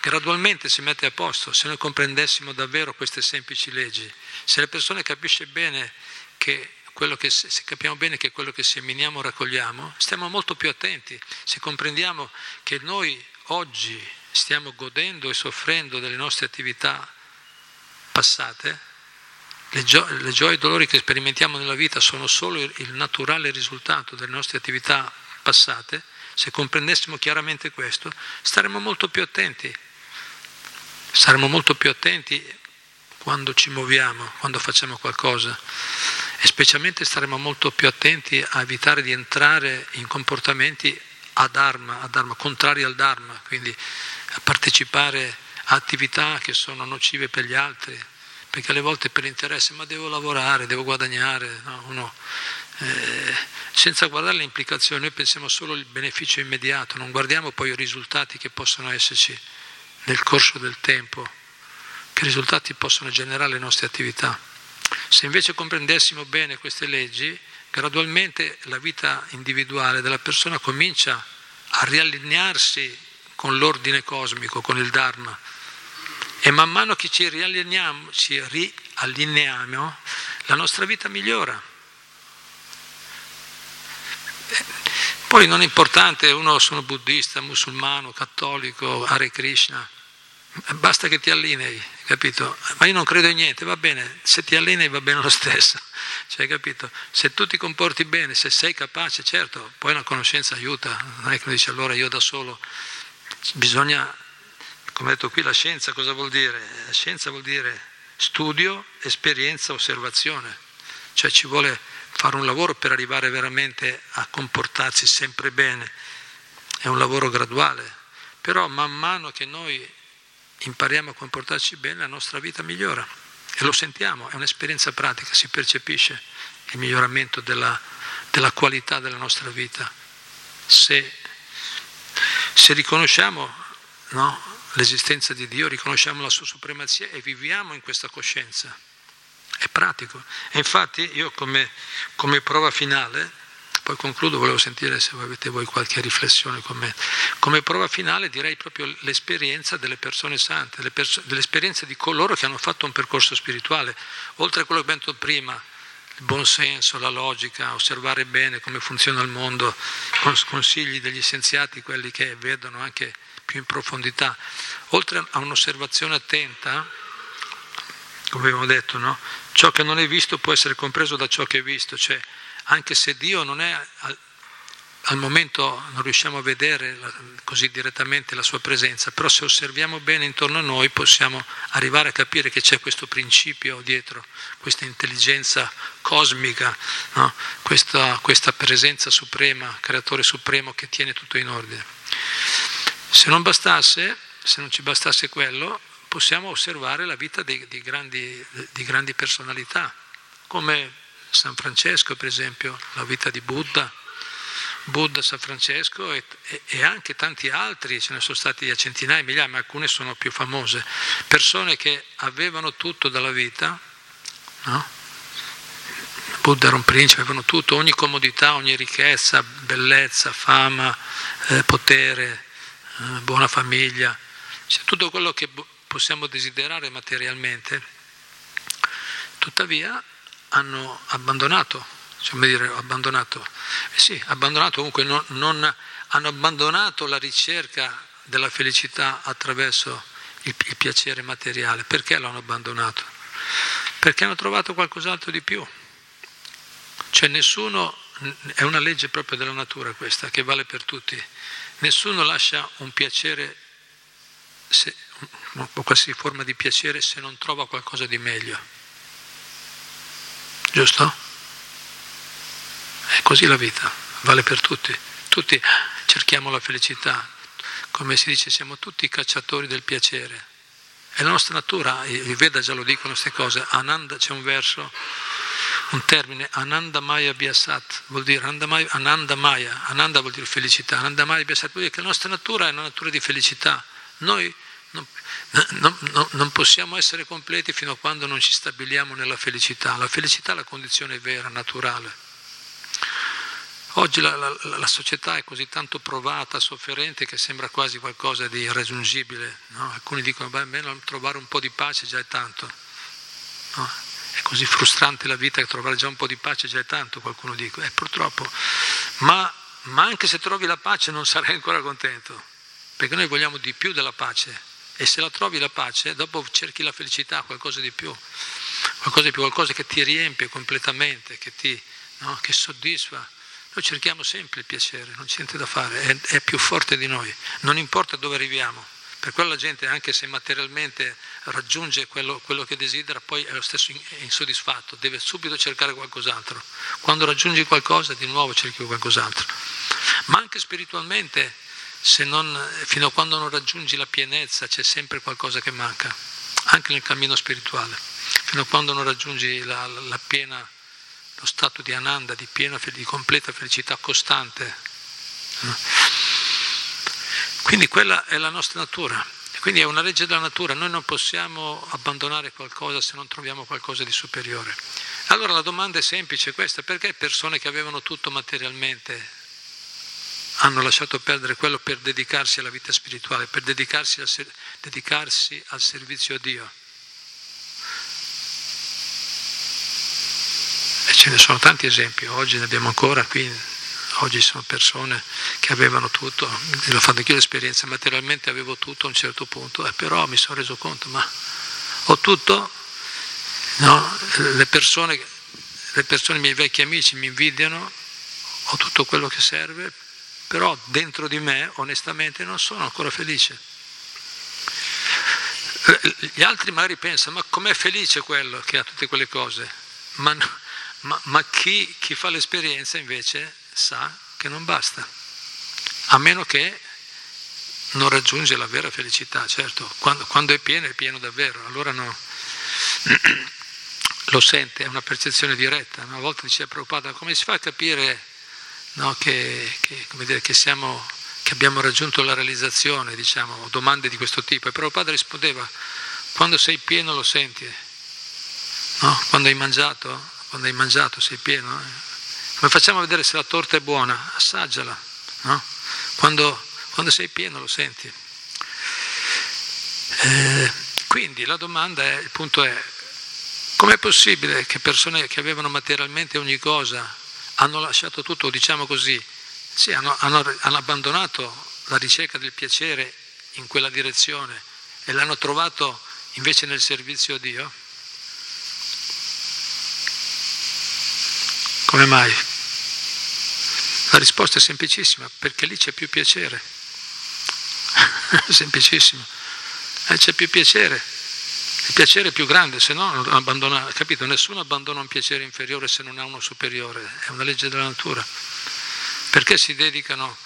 gradualmente si mette a posto, se noi comprendessimo davvero queste semplici leggi, se le persone capiscono bene che quello che, se capiamo bene che quello che seminiamo raccogliamo, stiamo molto più attenti, se comprendiamo che noi oggi stiamo godendo e soffrendo delle nostre attività passate, le, gio- le gioie e i dolori che sperimentiamo nella vita sono solo il naturale risultato delle nostre attività passate, Se comprendessimo chiaramente questo, staremmo molto più attenti. Saremmo molto più attenti quando ci muoviamo, quando facciamo qualcosa e specialmente staremo molto più attenti a evitare di entrare in comportamenti a dharma, a dharma contrari al dharma, quindi a partecipare a attività che sono nocive per gli altri, perché alle volte per interesse, ma devo lavorare, devo guadagnare, no? Uno, eh, senza guardare le implicazioni, noi pensiamo solo al beneficio immediato, non guardiamo poi i risultati che possono esserci nel corso del tempo, che risultati possono generare le nostre attività. Se invece comprendessimo bene queste leggi, gradualmente la vita individuale della persona comincia a riallinearsi con l'ordine cosmico, con il Dharma. E man mano che ci riallineiamo, ci riallineiamo la nostra vita migliora. Poi non è importante, uno sono buddista, musulmano, cattolico, Hare Krishna, basta che ti allinei, capito? Ma io non credo in niente, va bene, se ti allinei va bene lo stesso, cioè, capito? Se tu ti comporti bene, se sei capace, certo, poi la conoscenza aiuta, non è che uno dice allora io da solo, bisogna, come ho detto qui, la scienza cosa vuol dire? La scienza vuol dire studio, esperienza, osservazione, cioè ci vuole fare un lavoro per arrivare veramente a comportarsi sempre bene, è un lavoro graduale, però man mano che noi impariamo a comportarci bene, la nostra vita migliora e lo sentiamo, è un'esperienza pratica, si percepisce il miglioramento della, della qualità della nostra vita. Se, se riconosciamo no, l'esistenza di Dio, riconosciamo la sua supremazia e viviamo in questa coscienza, è pratico. E infatti io come, come prova finale poi concludo, volevo sentire se avete voi qualche riflessione con me. Come prova finale direi proprio l'esperienza delle persone sante, perso- l'esperienza di coloro che hanno fatto un percorso spirituale, oltre a quello che ho detto prima, il buon senso, la logica, osservare bene come funziona il mondo, consigli degli scienziati, quelli che vedono anche più in profondità, oltre a un'osservazione attenta, come abbiamo detto, no? ciò che non è visto può essere compreso da ciò che è visto, cioè anche se Dio non è al, al momento non riusciamo a vedere la, così direttamente la sua presenza, però se osserviamo bene intorno a noi possiamo arrivare a capire che c'è questo principio dietro, questa intelligenza cosmica, no? questa, questa presenza suprema, creatore supremo che tiene tutto in ordine. Se non bastasse, se non ci bastasse quello, possiamo osservare la vita di, di, grandi, di grandi personalità, come San Francesco per esempio, la vita di Buddha, Buddha, San Francesco e, e, anche tanti altri, ce ne sono stati a centinaia, migliaia, ma alcune sono più famose, persone che avevano tutto dalla vita, no? Buddha era un principe, avevano tutto, ogni comodità, ogni ricchezza, bellezza, fama, eh, potere, buona famiglia, cioè, tutto quello che possiamo desiderare materialmente. Tuttavia hanno abbandonato, cioè dire abbandonato, eh sì, abbandonato comunque non, non, hanno abbandonato la ricerca della felicità attraverso il, il piacere materiale. Perché l'hanno abbandonato? Perché hanno trovato qualcos'altro di più. Cioè nessuno, è una legge proprio della natura questa, che vale per tutti, nessuno lascia un piacere, se, qualsiasi forma di piacere se non trova qualcosa di meglio. Giusto? È così la vita, vale per tutti. Tutti cerchiamo la felicità. Come si dice, siamo tutti cacciatori del piacere. È la nostra natura, i Veda già lo dicono queste cose. Ananda, c'è un verso, un termine, Ananda Maya Biasat, vuol dire Ananda Maya, Ananda vuol dire felicità, Ananda Maya Biasat vuol dire che la nostra natura è una natura di felicità. Noi non, non, non, non, possiamo essere completi fino a quando non ci stabiliamo nella felicità. La felicità è la condizione vera, naturale. Oggi la, la, la società è così tanto provata, sofferente, che sembra quasi qualcosa di irraggiungibile. No? Alcuni dicono, beh, almeno trovare un po' di pace già è tanto. No? È così frustrante la vita che trovare già un po' di pace già è tanto, qualcuno dice. Eh, purtroppo. Ma, ma anche se trovi la pace non sarai ancora contento, perché noi vogliamo di più della pace e se la trovi la pace, dopo cerchi la felicità, qualcosa di più, qualcosa di più, qualcosa che ti riempie completamente, che ti no, che soddisfa Noi cerchiamo sempre il piacere, non c'è niente da fare, è, è più forte di noi, non importa dove arriviamo. Per quello la gente, anche se materialmente raggiunge quello, quello che desidera, poi è lo stesso insoddisfatto, deve subito cercare qualcos'altro. Quando raggiungi qualcosa, di nuovo cerchi qualcos'altro. Ma anche spiritualmente, non, fino a quando non raggiungi la pienezza, c'è sempre qualcosa che manca, anche nel cammino spirituale. Fino a quando non raggiungi la, la piena, lo stato di ananda, di piena, di completa felicità costante. Quindi quella è la nostra natura, quindi è una legge della natura, noi non possiamo abbandonare qualcosa se non troviamo qualcosa di superiore. Allora la domanda è semplice questa, perché persone che avevano tutto materialmente hanno lasciato perdere quello per dedicarsi alla vita spirituale, per dedicarsi al, dedicarsi al servizio a Dio? E ce ne sono tanti esempi, oggi ne abbiamo ancora qui Oggi sono persone che avevano tutto, l'ho fatto anch'io l'esperienza, materialmente avevo tutto a un certo punto, eh, però mi sono reso conto, ma ho tutto, no? le, persone, le persone, i miei vecchi amici mi invidiano, ho tutto quello che serve, però dentro di me onestamente non sono ancora felice. Gli altri magari pensano, ma com'è felice quello che ha tutte quelle cose? Ma, ma, ma chi, chi fa l'esperienza invece sa che non basta, a meno che non raggiunge la vera felicità, certo, quando, quando è pieno è pieno davvero, allora no. lo sente, è una percezione diretta. Una volta diceva Prabhupada, come si fa a capire no, che, che, dire, che, siamo, che, abbiamo raggiunto la realizzazione, diciamo, domande di questo tipo? E Prabhupada rispondeva, quando sei pieno lo senti, no? quando hai mangiato, quando hai mangiato sei pieno, eh? Come facciamo vedere se la torta è buona? Assaggiala, no? quando, quando, sei pieno lo senti. Eh, quindi la domanda è, il punto è, com'è possibile che persone che avevano materialmente ogni cosa hanno lasciato tutto, diciamo così, sì, hanno, hanno, hanno abbandonato la ricerca del piacere in quella direzione e l'hanno trovato invece nel servizio a Dio? Come mai? Risposta è semplicissima, perché lì c'è più piacere. Semplicissimo. Eh, c'è più piacere. Il piacere è più grande, se no non abbandona, capito? Nessuno abbandona un piacere inferiore se non ha uno superiore, è una legge della natura. Perché si dedicano,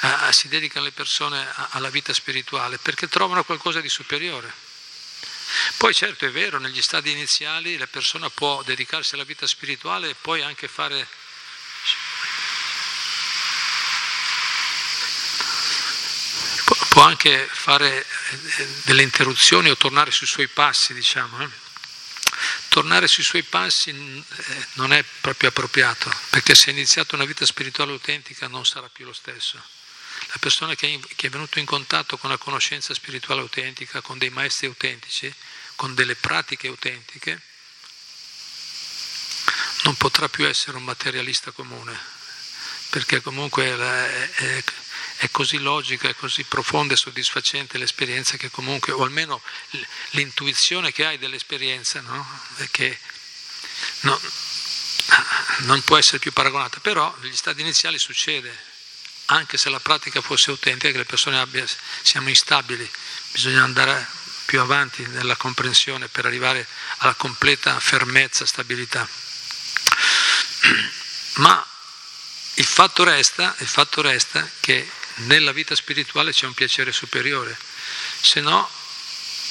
eh, si dedicano le persone alla vita spirituale? Perché trovano qualcosa di superiore. Poi certo è vero, negli stadi iniziali la persona può dedicarsi alla vita spirituale e poi anche fare anche fare eh, delle interruzioni o tornare sui suoi passi, diciamo. Eh. Tornare sui suoi passi eh, non è proprio appropriato, perché se ha iniziato una vita spirituale autentica non sarà più lo stesso. La persona che è venuta in contatto con la conoscenza spirituale autentica, con dei maestri autentici, con delle pratiche autentiche, non potrà più essere un materialista comune, perché comunque è, è così logica, è così profonda e soddisfacente l'esperienza che comunque, o almeno l'intuizione che hai dell'esperienza, no? che no, non può essere più paragonata, però negli stati iniziali succede, anche se la pratica fosse autentica, che le persone abbia, siamo instabili, bisogna andare più avanti nella comprensione per arrivare alla completa fermezza, stabilità. Ma il fatto resta, il fatto resta che nella vita spirituale c'è un piacere superiore, se no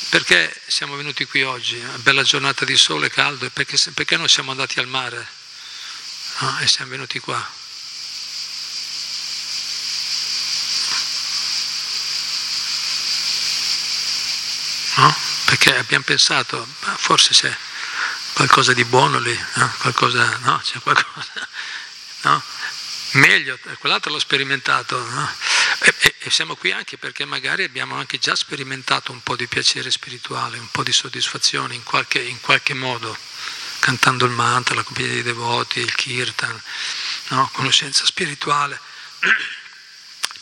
perché siamo venuti qui oggi, una bella giornata di sole, caldo, e perché, perché non siamo andati al mare no? e siamo venuti qua? No? Perché abbiamo pensato, forse c'è qualcosa di buono lì, no? Qualcosa, no? C'è qualcosa, no? Meglio, quell'altro l'ho sperimentato, no? E, siamo qui anche perché magari abbiamo anche già sperimentato un po' di piacere spirituale, un po' di soddisfazione in qualche, in qualche modo, cantando il mantra, la compagnia dei devoti, il kirtan, no? conoscenza spirituale.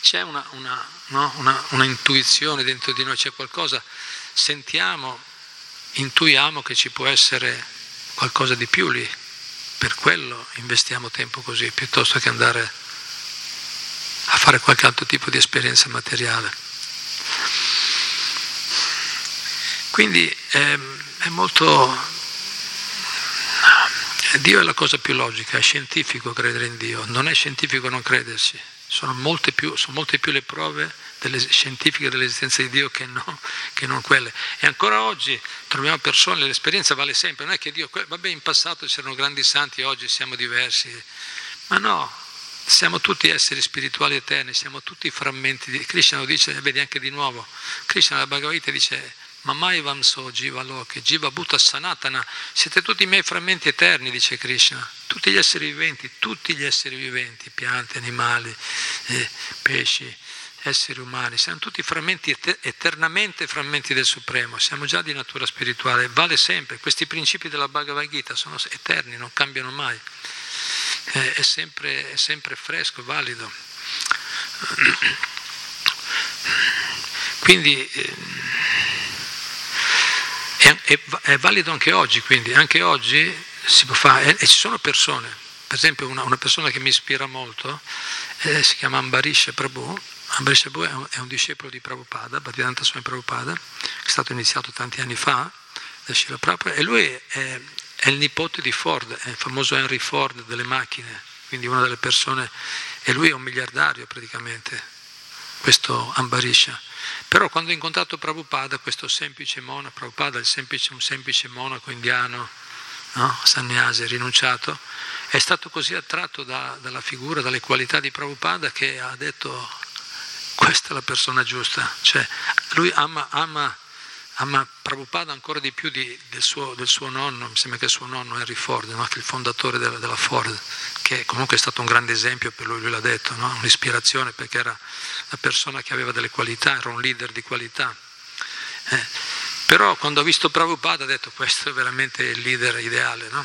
C'è una, una, no? una, una intuizione dentro di noi, c'è qualcosa, sentiamo, intuiamo che ci può essere qualcosa di più lì. per quello investiamo tempo così, piuttosto che andare a fare qualche altro tipo di esperienza materiale. Quindi è, è molto... Dio è la cosa più logica, è scientifico credere in Dio, non è scientifico non crederci. Sono molte più, sono molte più le prove delle, scientifiche dell'esistenza di Dio che, no, che, non quelle. E ancora oggi troviamo persone, l'esperienza vale sempre, non è che Dio, vabbè in passato c'erano grandi santi, oggi siamo diversi, ma no, siamo tutti esseri spirituali eterni, siamo tutti frammenti di. Krishna lo dice, vedi anche di nuovo, Krishna la Bhagavad Gita dice Mamai Vamso Jiva Loki, Jiva Bhuta Sanatana, siete tutti i miei frammenti eterni, dice Krishna, tutti gli esseri viventi, tutti gli esseri viventi, piante, animali, eh, pesci, esseri umani, siamo tutti frammenti eternamente frammenti del Supremo, siamo già di natura spirituale, vale sempre, questi principi della Bhagavad Gita sono eterni, non cambiano mai, eh, è, sempre, è sempre fresco, valido. Quindi eh, è, è, valido anche oggi, quindi anche oggi si può fare, e, e ci sono persone, per esempio una, una, persona che mi ispira molto, eh, si chiama Ambarish Prabhu, Ambarish Prabhu è un, discepolo di Prabhupada, Bhaktivedanta Swami Prabhupada, che è stato iniziato tanti anni fa da Shila Prabhupada, e lui è, è, il nipote di Ford, è il famoso Henry Ford delle macchine, quindi una delle persone, e lui è un miliardario praticamente, questo Ambarisha. Però quando ho incontrato Prabhupada, questo semplice monaco, Prabhupada è semplice, un semplice monaco indiano, no? Sannyasi, rinunciato, è stato così attratto da, dalla figura, dalle qualità di Prabhupada che ha detto questa è la persona giusta. Cioè, lui ama, ama, ama Prabhupada ancora di più di, del, suo, del, suo, nonno, mi sembra che il suo nonno Henry Ford, no? il fondatore della, della, Ford, che comunque è stato un grande esempio per lui, lui l'ha detto, no? un'ispirazione perché era una persona che aveva delle qualità, era un leader di qualità. Eh, però quando ha visto Prabhupada ha detto questo è veramente il leader ideale, no?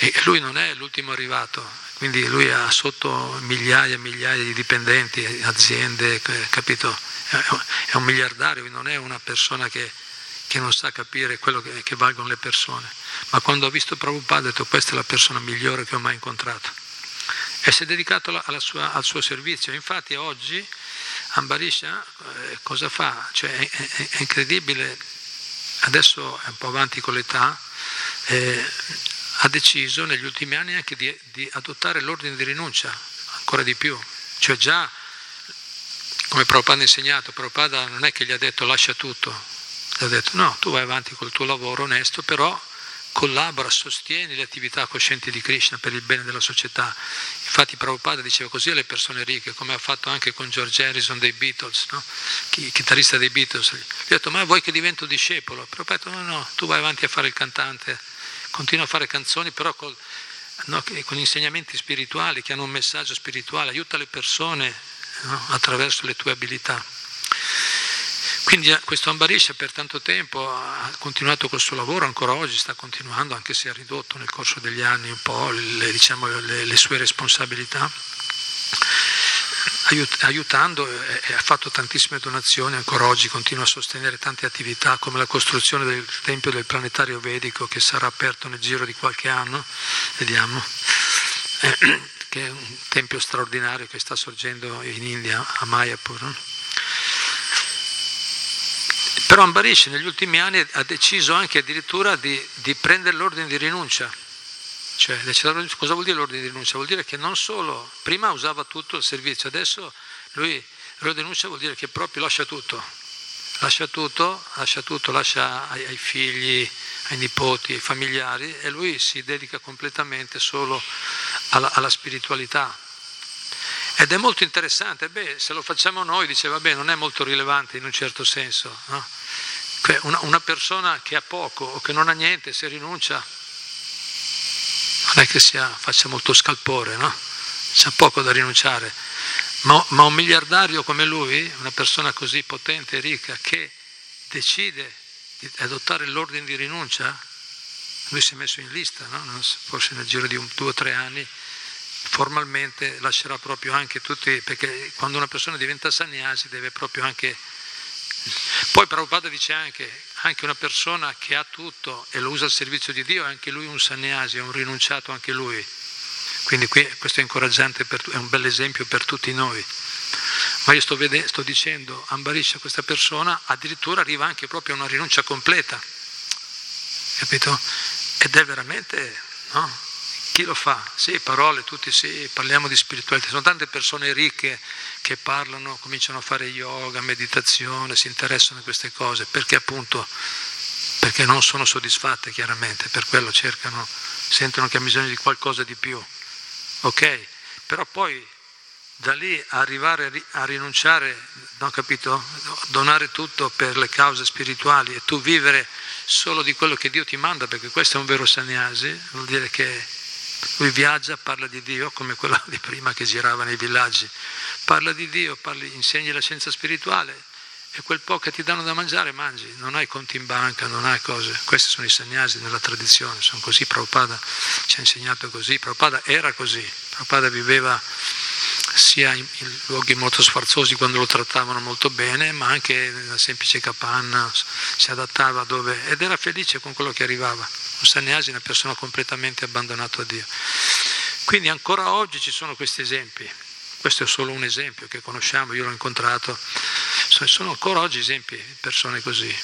E lui non è l'ultimo arrivato, quindi lui ha sotto migliaia e migliaia di dipendenti, aziende, capito? È un miliardario, non è una persona che, che non sa capire quello che, che, valgono le persone. Ma quando ha visto Prabhupada ha detto questa è la persona migliore che ho mai incontrato. E si è dedicato sua, al suo servizio. Infatti oggi Ambarisha eh, cosa fa? Cioè, è, è, è, incredibile, adesso è un po' avanti con l'età, eh, ha deciso negli ultimi anni anche di, di, adottare l'ordine di rinuncia, ancora di più. Cioè già, come Prabhupada ha insegnato, Prabhupada non è che gli ha detto lascia tutto, gli ha detto no, tu vai avanti col tuo lavoro onesto, però collabora, sostieni le attività coscienti di Krishna per il bene della società. Infatti Prabhupada diceva così alle persone ricche, come ha fatto anche con George Harrison dei Beatles, no? chitarrista dei Beatles. Gli ha detto, ma vuoi che divento discepolo? Prabhupada ha detto, no, no, tu vai avanti a fare il cantante, continua a fare canzoni però col, no, con insegnamenti spirituali che hanno un messaggio spirituale, aiuta le persone no, attraverso le tue abilità. Quindi eh, questo Ambarish per tanto tempo ha continuato col suo lavoro, ancora oggi sta continuando, anche se ha ridotto nel corso degli anni un po' le, diciamo, le, le sue responsabilità aiutando e ha fatto tantissime donazioni, ancora oggi continua a sostenere tante attività come la costruzione del Tempio del Planetario Vedico che sarà aperto nel giro di qualche anno, vediamo, eh, che è un tempio straordinario che sta sorgendo in India, a Mayapur. Però Ambarish negli ultimi anni ha deciso anche addirittura di, di prendere l'ordine di rinuncia cioè, cosa vuol dire l'ordine di rinuncia? Vuol dire che non solo, prima usava tutto il servizio, adesso lui, l'ordine di rinuncia vuol dire che proprio lascia tutto, lascia tutto, lascia tutto, lascia ai, ai figli, ai nipoti, ai familiari e lui si dedica completamente solo alla, alla spiritualità. Ed è molto interessante, beh, se lo facciamo noi, dice, vabbè, non è molto rilevante in un certo senso. No? Una, una persona che ha poco o che non ha niente, se rinuncia, non è che sia, faccia molto scalpore, no? C'è poco da rinunciare. Ma, ma, un miliardario come lui, una persona così potente e ricca, che decide di adottare l'ordine di rinuncia, lui si è messo in lista, no? forse nel giro di un, due o tre anni, formalmente lascerà proprio anche tutti, perché quando una persona diventa sannyasi deve proprio anche... Poi Prabhupada dice anche, anche una persona che ha tutto e lo usa al servizio di Dio, è anche lui un sannyasi, è un rinunciato anche lui. Quindi qui, questo è incoraggiante, per, è un bel esempio per tutti noi. Ma io sto, vedendo, sto dicendo, Ambarisha, questa persona addirittura arriva anche proprio a una rinuncia completa, capito? Ed è veramente, no? Chi lo fa? Sì, parole, tutti sì, parliamo di spiritualità. Sono tante persone ricche che parlano, cominciano a fare yoga, meditazione, si interessano a queste cose, perché appunto, perché non sono soddisfatte chiaramente, per quello cercano, sentono che hanno bisogno di qualcosa di più. Ok? Però poi da lì arrivare a rinunciare, non capito? Donare tutto per le cause spirituali e tu vivere solo di quello che Dio ti manda, perché questo è un vero sannyasi, vuol dire che lui viaggia, parla di Dio come quello di prima che girava nei villaggi. Parla di Dio, parli, insegni la scienza spirituale. E quel po' che ti danno da mangiare mangi, non hai conti in banca, non hai cose. Questi sono i segnasi nella tradizione, sono così, Prabhupada ci ha insegnato così, Prabhupada era così, Prabhupada viveva sia in, in, luoghi molto sfarzosi quando lo trattavano molto bene, ma anche nella semplice capanna, si adattava dove ed era felice con quello che arrivava. Un sannyasi è una persona completamente abbandonata a Dio. Quindi ancora oggi ci sono questi esempi. Questo è solo un esempio che conosciamo, io l'ho incontrato. Sono ancora oggi esempi di persone così.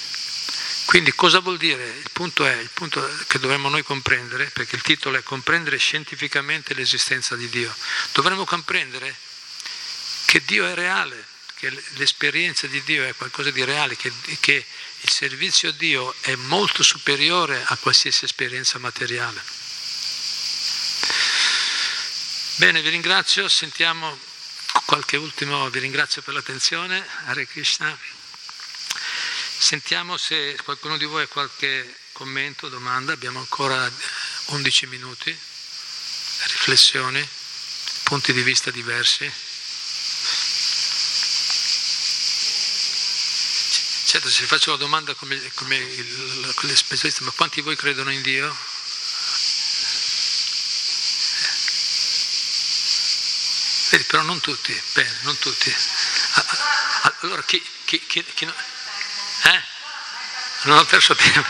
Quindi cosa vuol dire? Il punto è, il punto che dovremmo noi comprendere, perché il titolo è comprendere scientificamente l'esistenza di Dio. Dovremmo comprendere che Dio è reale, che l'esperienza di Dio è qualcosa di reale, che, che il servizio a Dio è molto superiore a qualsiasi esperienza materiale. Bene, vi ringrazio, sentiamo qualche ultimo, vi ringrazio per l'attenzione, Hare Krishna. Sentiamo se qualcuno di voi ha qualche commento, domanda, abbiamo ancora 11 minuti, riflessioni, punti di vista diversi. Certo, se faccio la domanda come, come, il, come specialista, ma quanti di voi credono in Dio? Vedi, però non tutti, bene, non tutti. Allora chi, chi, chi, chi eh? Non ho perso tempo.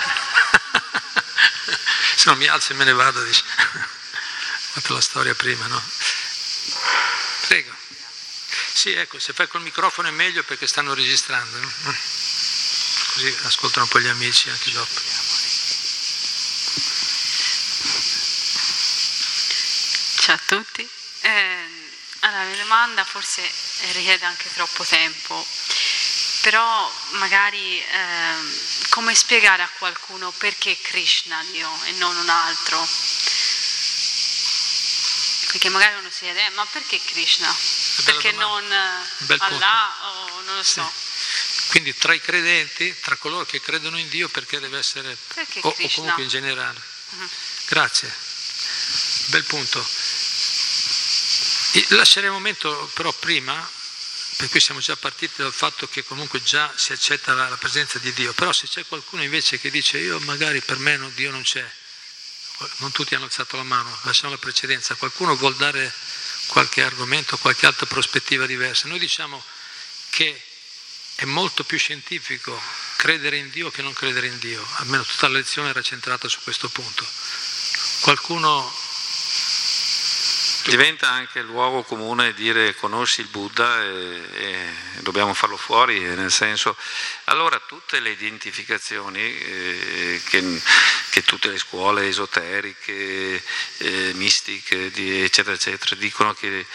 Se non mi alzo e me ne vado, dice. Ho fatto la storia prima, no? Prego. Sì, ecco, se fai col microfono è meglio perché stanno registrando. No? Così ascoltano un po' gli amici anche dopo. Ciao a tutti. Eh, allora, la mia domanda forse richiede anche troppo tempo però magari eh, come spiegare a qualcuno perché Krishna Dio e non un altro? Perché magari uno si chiede, eh, ma perché Krishna? Perché non Allah o non lo so. Sì. Quindi tra i credenti, tra coloro che credono in Dio, perché deve essere, perché o, o, comunque in generale. Uh-huh. Grazie, bel punto. Lascerei un momento però prima per cui siamo già partiti dal fatto che comunque già si accetta la, la presenza di Dio, però se c'è qualcuno invece che dice io magari per me no, Dio non c'è, non tutti hanno alzato la mano, lasciamo la precedenza, qualcuno vuol dare qualche argomento, qualche altra prospettiva diversa. Noi diciamo che è molto più scientifico credere in Dio che non credere in Dio, almeno tutta la lezione era centrata su questo punto. Qualcuno diventa anche luogo comune dire conosci il Buddha e, e dobbiamo farlo fuori, nel senso, allora tutte le identificazioni eh, che, che, tutte le scuole esoteriche, eh, mistiche, di, eccetera, eccetera, dicono che,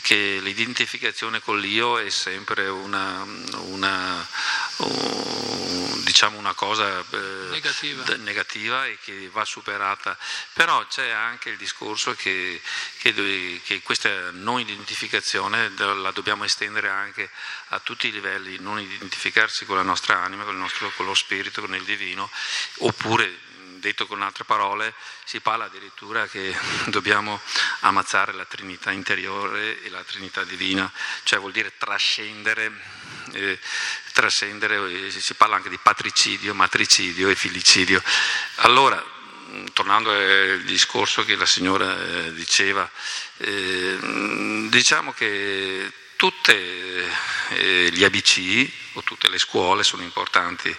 che, l'identificazione con l'io è sempre una, una, diciamo una cosa eh, negativa. D- negativa. e che va superata, però c'è anche il discorso che, che, che questa non identificazione la dobbiamo estendere anche a tutti i livelli, non identificarsi con la nostra anima, con, nostro, con lo spirito, con il divino, oppure detto con altre parole, si parla addirittura che dobbiamo ammazzare la Trinità interiore e la Trinità divina, cioè vuol dire trascendere, eh, trascendere eh, si parla anche di patricidio, matricidio e filicidio. Allora, tornando al discorso che la signora eh, diceva, eh, diciamo che tutti eh, gli ABC o tutte le scuole sono importanti,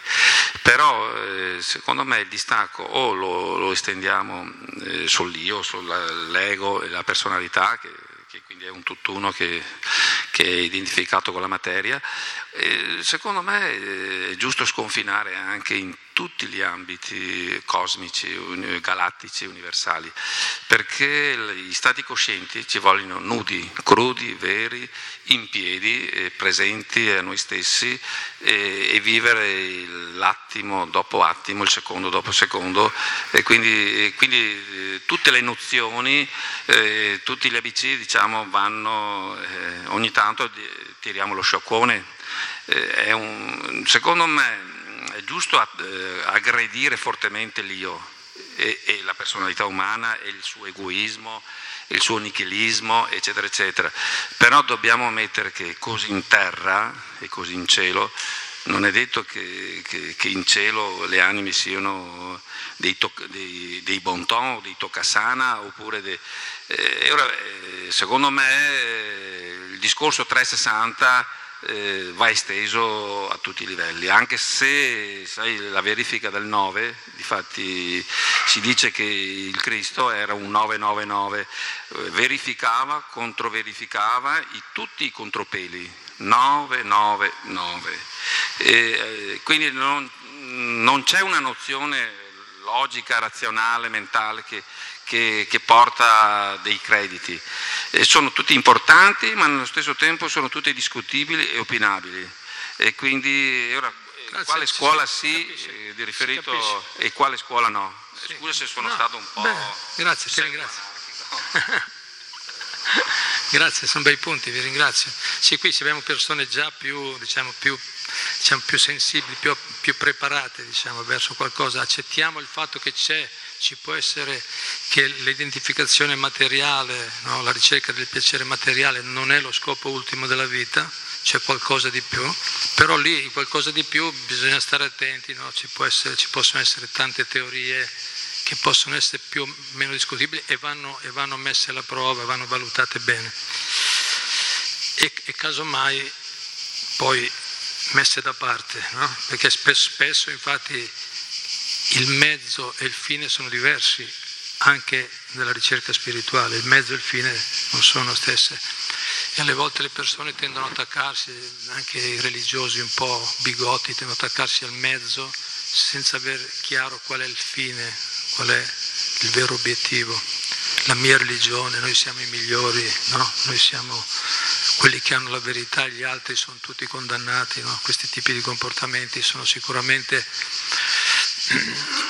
però eh, secondo me il distacco o lo, lo estendiamo eh, sull'io, sull'ego e la personalità, che, che quindi è un tutt'uno che, che, è identificato con la materia, secondo me è giusto sconfinare anche in tutti gli ambiti cosmici, galattici, universali, perché gli stati coscienti ci vogliono nudi, crudi, veri, in piedi, eh, presenti a noi stessi e, vivere l'attimo dopo attimo, il secondo dopo secondo e quindi, e quindi eh, tutte le nozioni, eh, tutti gli ABC diciamo vanno, eh, ogni tanto tiriamo lo scioccone, eh, un, secondo me è giusto eh, aggredire fortemente l'io e, e, la personalità umana e il suo egoismo, il suo nichilismo, eccetera, eccetera. Però dobbiamo ammettere che così in terra e così in cielo non è detto che, che, che in cielo le anime siano dei, to, dei, dei bonton, dei toccasana oppure dei, eh, ora, eh, secondo me eh, il discorso 360 eh, va esteso a tutti i livelli, anche se sai, la verifica del 9, difatti si dice che il Cristo era un 999, eh, verificava, controverificava i, tutti i contropeli, 999. E, eh, quindi non, non c'è una nozione logica, razionale, mentale che, che, che porta dei crediti. E sono tutti importanti, ma nello stesso tempo sono tutti discutibili e opinabili. E quindi ora, Grazie, quale scuola sì, eh, di riferito e quale scuola no? Sì. Scusa se sono no, stato un po'. Beh, grazie, ti ringrazio. grazie, sono bei punti, vi ringrazio. Sì, qui abbiamo persone già più, diciamo, più, diciamo, più sensibili, più, più preparate diciamo, verso qualcosa. Accettiamo il fatto che c'è ci può essere che l'identificazione materiale, no? la ricerca del piacere materiale non è lo scopo ultimo della vita, c'è qualcosa di più, però lì qualcosa di più bisogna stare attenti, no? ci, essere, ci, possono essere tante teorie che possono essere più o meno discutibili e vanno, e vanno messe alla prova, vanno valutate bene. E, e casomai poi messe da parte, no? perché spesso, spesso infatti il mezzo e il fine sono diversi anche nella ricerca spirituale, il mezzo e il fine non sono stesse e alle volte le persone tendono ad attaccarsi, anche i religiosi un po' bigotti tendono ad attaccarsi al mezzo senza aver chiaro qual è il fine, qual è il vero obiettivo. La mia religione, noi siamo i migliori, no? noi siamo quelli che hanno la verità, gli altri sono tutti condannati, no? questi tipi di comportamenti sono sicuramente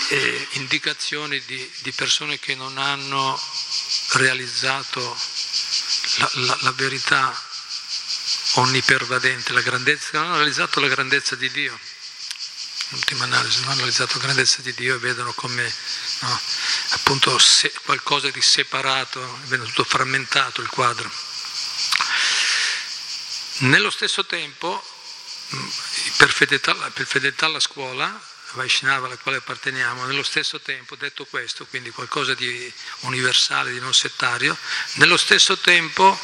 eh, indicazioni di, di, persone che non hanno realizzato la, la, la verità onnipervadente, la grandezza, non hanno realizzato la grandezza di Dio. In ultima analisi, non hanno realizzato la grandezza di Dio e vedono come no, appunto qualcosa di separato, è tutto frammentato il quadro. Nello stesso tempo, per fedeltà, per fedeltà alla scuola, Vaishnava alla quale apparteniamo, nello stesso tempo, detto questo, quindi qualcosa di universale, di non settario, nello stesso tempo,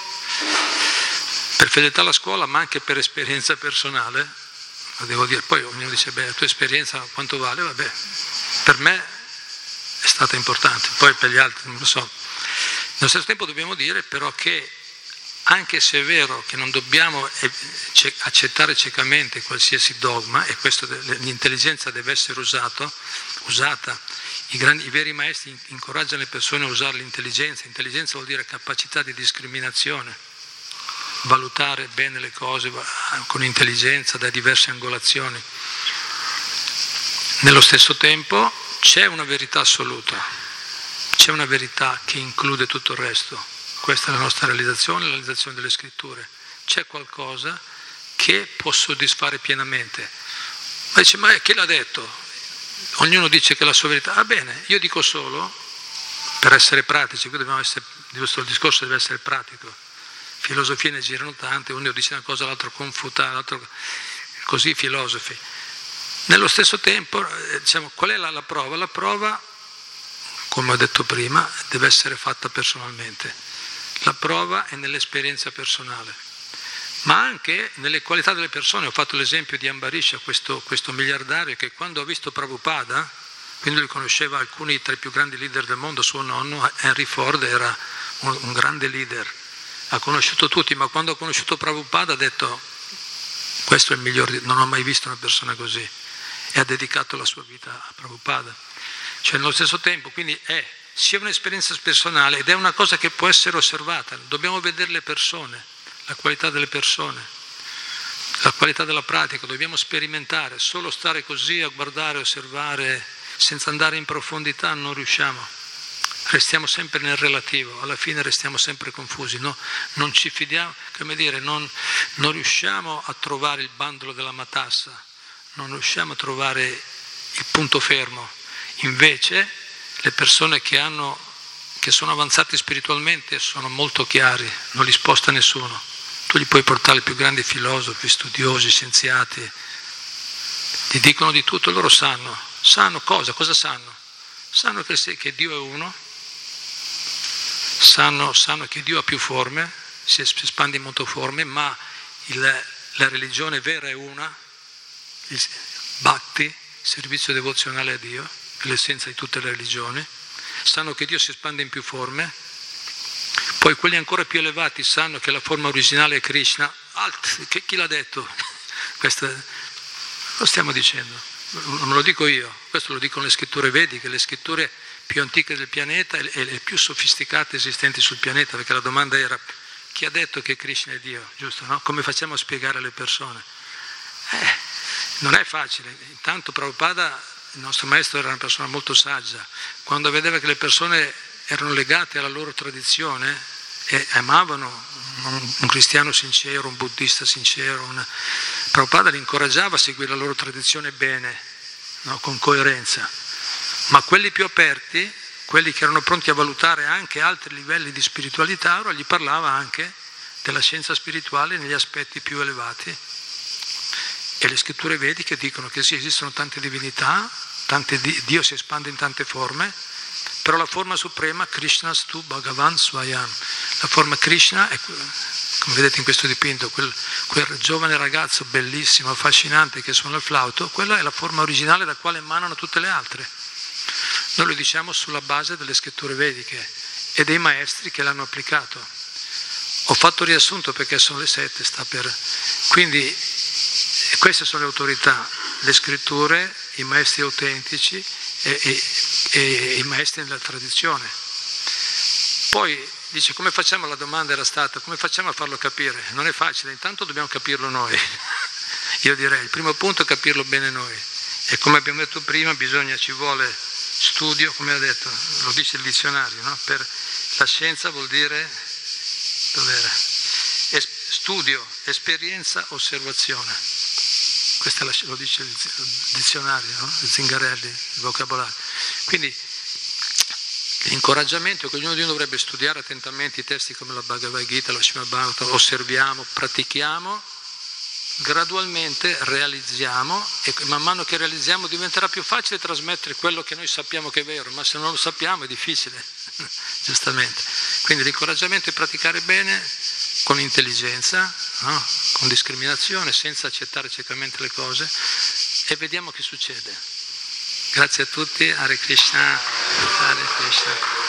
per fedeltà alla scuola, ma anche per esperienza personale, lo devo dire, poi ognuno dice, beh, la tua esperienza quanto vale? Vabbè, per me è stata importante, poi per gli altri non lo so. Nello stesso tempo dobbiamo dire però che anche se è vero che non dobbiamo eh, accettare ciecamente qualsiasi dogma, e questo, l'intelligenza deve essere usato, usata, I, grandi, I, veri maestri incoraggiano le persone a usare l'intelligenza, intelligenza vuol dire capacità di discriminazione, valutare bene le cose con intelligenza da diverse angolazioni. Nello stesso tempo c'è una verità assoluta, c'è una verità che include tutto il resto questa è la nostra realizzazione, la realizzazione delle scritture. C'è qualcosa che può soddisfare pienamente. Ma dice, ma chi l'ha detto? Ognuno dice che la sua verità. Va ah, bene, io dico solo, per essere pratici, qui dobbiamo essere, questo discorso deve essere pratico. Filosofie ne girano tante, uno dice una cosa, l'altro confuta, l'altro così filosofi. Nello stesso tempo, eh, diciamo, qual è la, la prova? La prova, come ho detto prima, deve essere fatta personalmente. La prova è nell'esperienza personale. ma anche nelle qualità delle persone. Ho fatto l'esempio di Ambarisha, questo, questo miliardario che quando ha visto Prabhupada, quindi lui conosceva alcuni tra i più grandi leader del mondo, suo nonno Henry Ford era un, un grande leader, ha conosciuto tutti, ma quando ha conosciuto Prabhupada ha detto questo è il miglior, non ho mai visto una persona così e ha dedicato la sua vita a Prabhupada. Cioè nello stesso tempo, quindi è sia un'esperienza personale ed è una cosa che può essere osservata, dobbiamo vedere le persone, la qualità delle persone, la qualità della pratica, dobbiamo sperimentare, solo stare così a guardare, osservare, senza andare in profondità non riusciamo. Restiamo sempre nel relativo, alla fine restiamo sempre confusi, no? non ci fidiamo, come dire, non, non riusciamo a trovare il bandolo della matassa, non riusciamo a trovare il punto fermo. Invece le persone che, hanno, che sono avanzate spiritualmente sono molto chiari, non li sposta nessuno. Tu gli puoi portare i più grandi filosofi, studiosi, scienziati, ti dicono di tutto, loro sanno. Sanno cosa? Cosa sanno? Sanno che, che Dio è uno, sanno, sanno, che Dio ha più forme, si espande in molte forme, ma il, la religione vera è una, il bhakti, servizio devozionale a Dio, l'essenza di tutte le religioni, sanno che Dio si espande in più forme, poi quelli ancora più elevati sanno che la forma originale è Krishna, Alt, che, chi l'ha detto? Questo lo stiamo dicendo, non lo dico io, questo lo dicono le scritture vediche, le scritture più antiche del pianeta e le più sofisticate esistenti sul pianeta, perché la domanda era chi ha detto che Krishna è Dio, giusto? No? Come facciamo a spiegare alle persone? Eh, non è facile, intanto Prabhupada il nostro maestro era una persona molto saggia, quando vedeva che le persone erano legate alla loro tradizione e amavano un, cristiano sincero, un buddista sincero, una... Prabhupada li incoraggiava a seguire la loro tradizione bene, no? con coerenza, ma quelli più aperti, quelli che erano pronti a valutare anche altri livelli di spiritualità, ora gli parlava anche della scienza spirituale negli aspetti più elevati. E le scritture vediche dicono che sì, esistono tante divinità, tante, Dio si espande in tante forme, però la forma suprema, Krishna Stu Bhagavan Swayam, la forma Krishna è, come vedete in questo dipinto, quel, quel giovane ragazzo bellissimo, affascinante che suona il flauto, quella è la forma originale da quale emanano tutte le altre. Noi lo diciamo sulla base delle scritture vediche e dei maestri che l'hanno applicato. Ho fatto riassunto perché sono le sette, sta per... Quindi queste sono le autorità, le scritture, i maestri autentici e, e, e i maestri della tradizione. Poi dice come facciamo, la domanda era stata, come facciamo a farlo capire? Non è facile, intanto dobbiamo capirlo noi. Io direi, il primo punto è capirlo bene noi. E come abbiamo detto prima, bisogna, ci vuole studio, come ha detto, lo dice il dizionario, no? per la scienza vuol dire, dov'era? Es- studio, esperienza, osservazione. Questo lo dice il dizionario, no? il Zingarelli, il vocabolario. Quindi l'incoraggiamento è che ognuno di noi dovrebbe studiare attentamente i testi come la Bhagavad Gita, la Srimad Bhagavatam, osserviamo, pratichiamo, gradualmente realizziamo e man mano che realizziamo diventerà più facile trasmettere quello che noi sappiamo che è vero, ma se non lo sappiamo è difficile, giustamente. Quindi l'incoraggiamento è praticare bene, con intelligenza, no? con discriminazione, senza accettare ciecamente le cose e vediamo che succede. Grazie a tutti, Hare Krishna, Hare Krishna.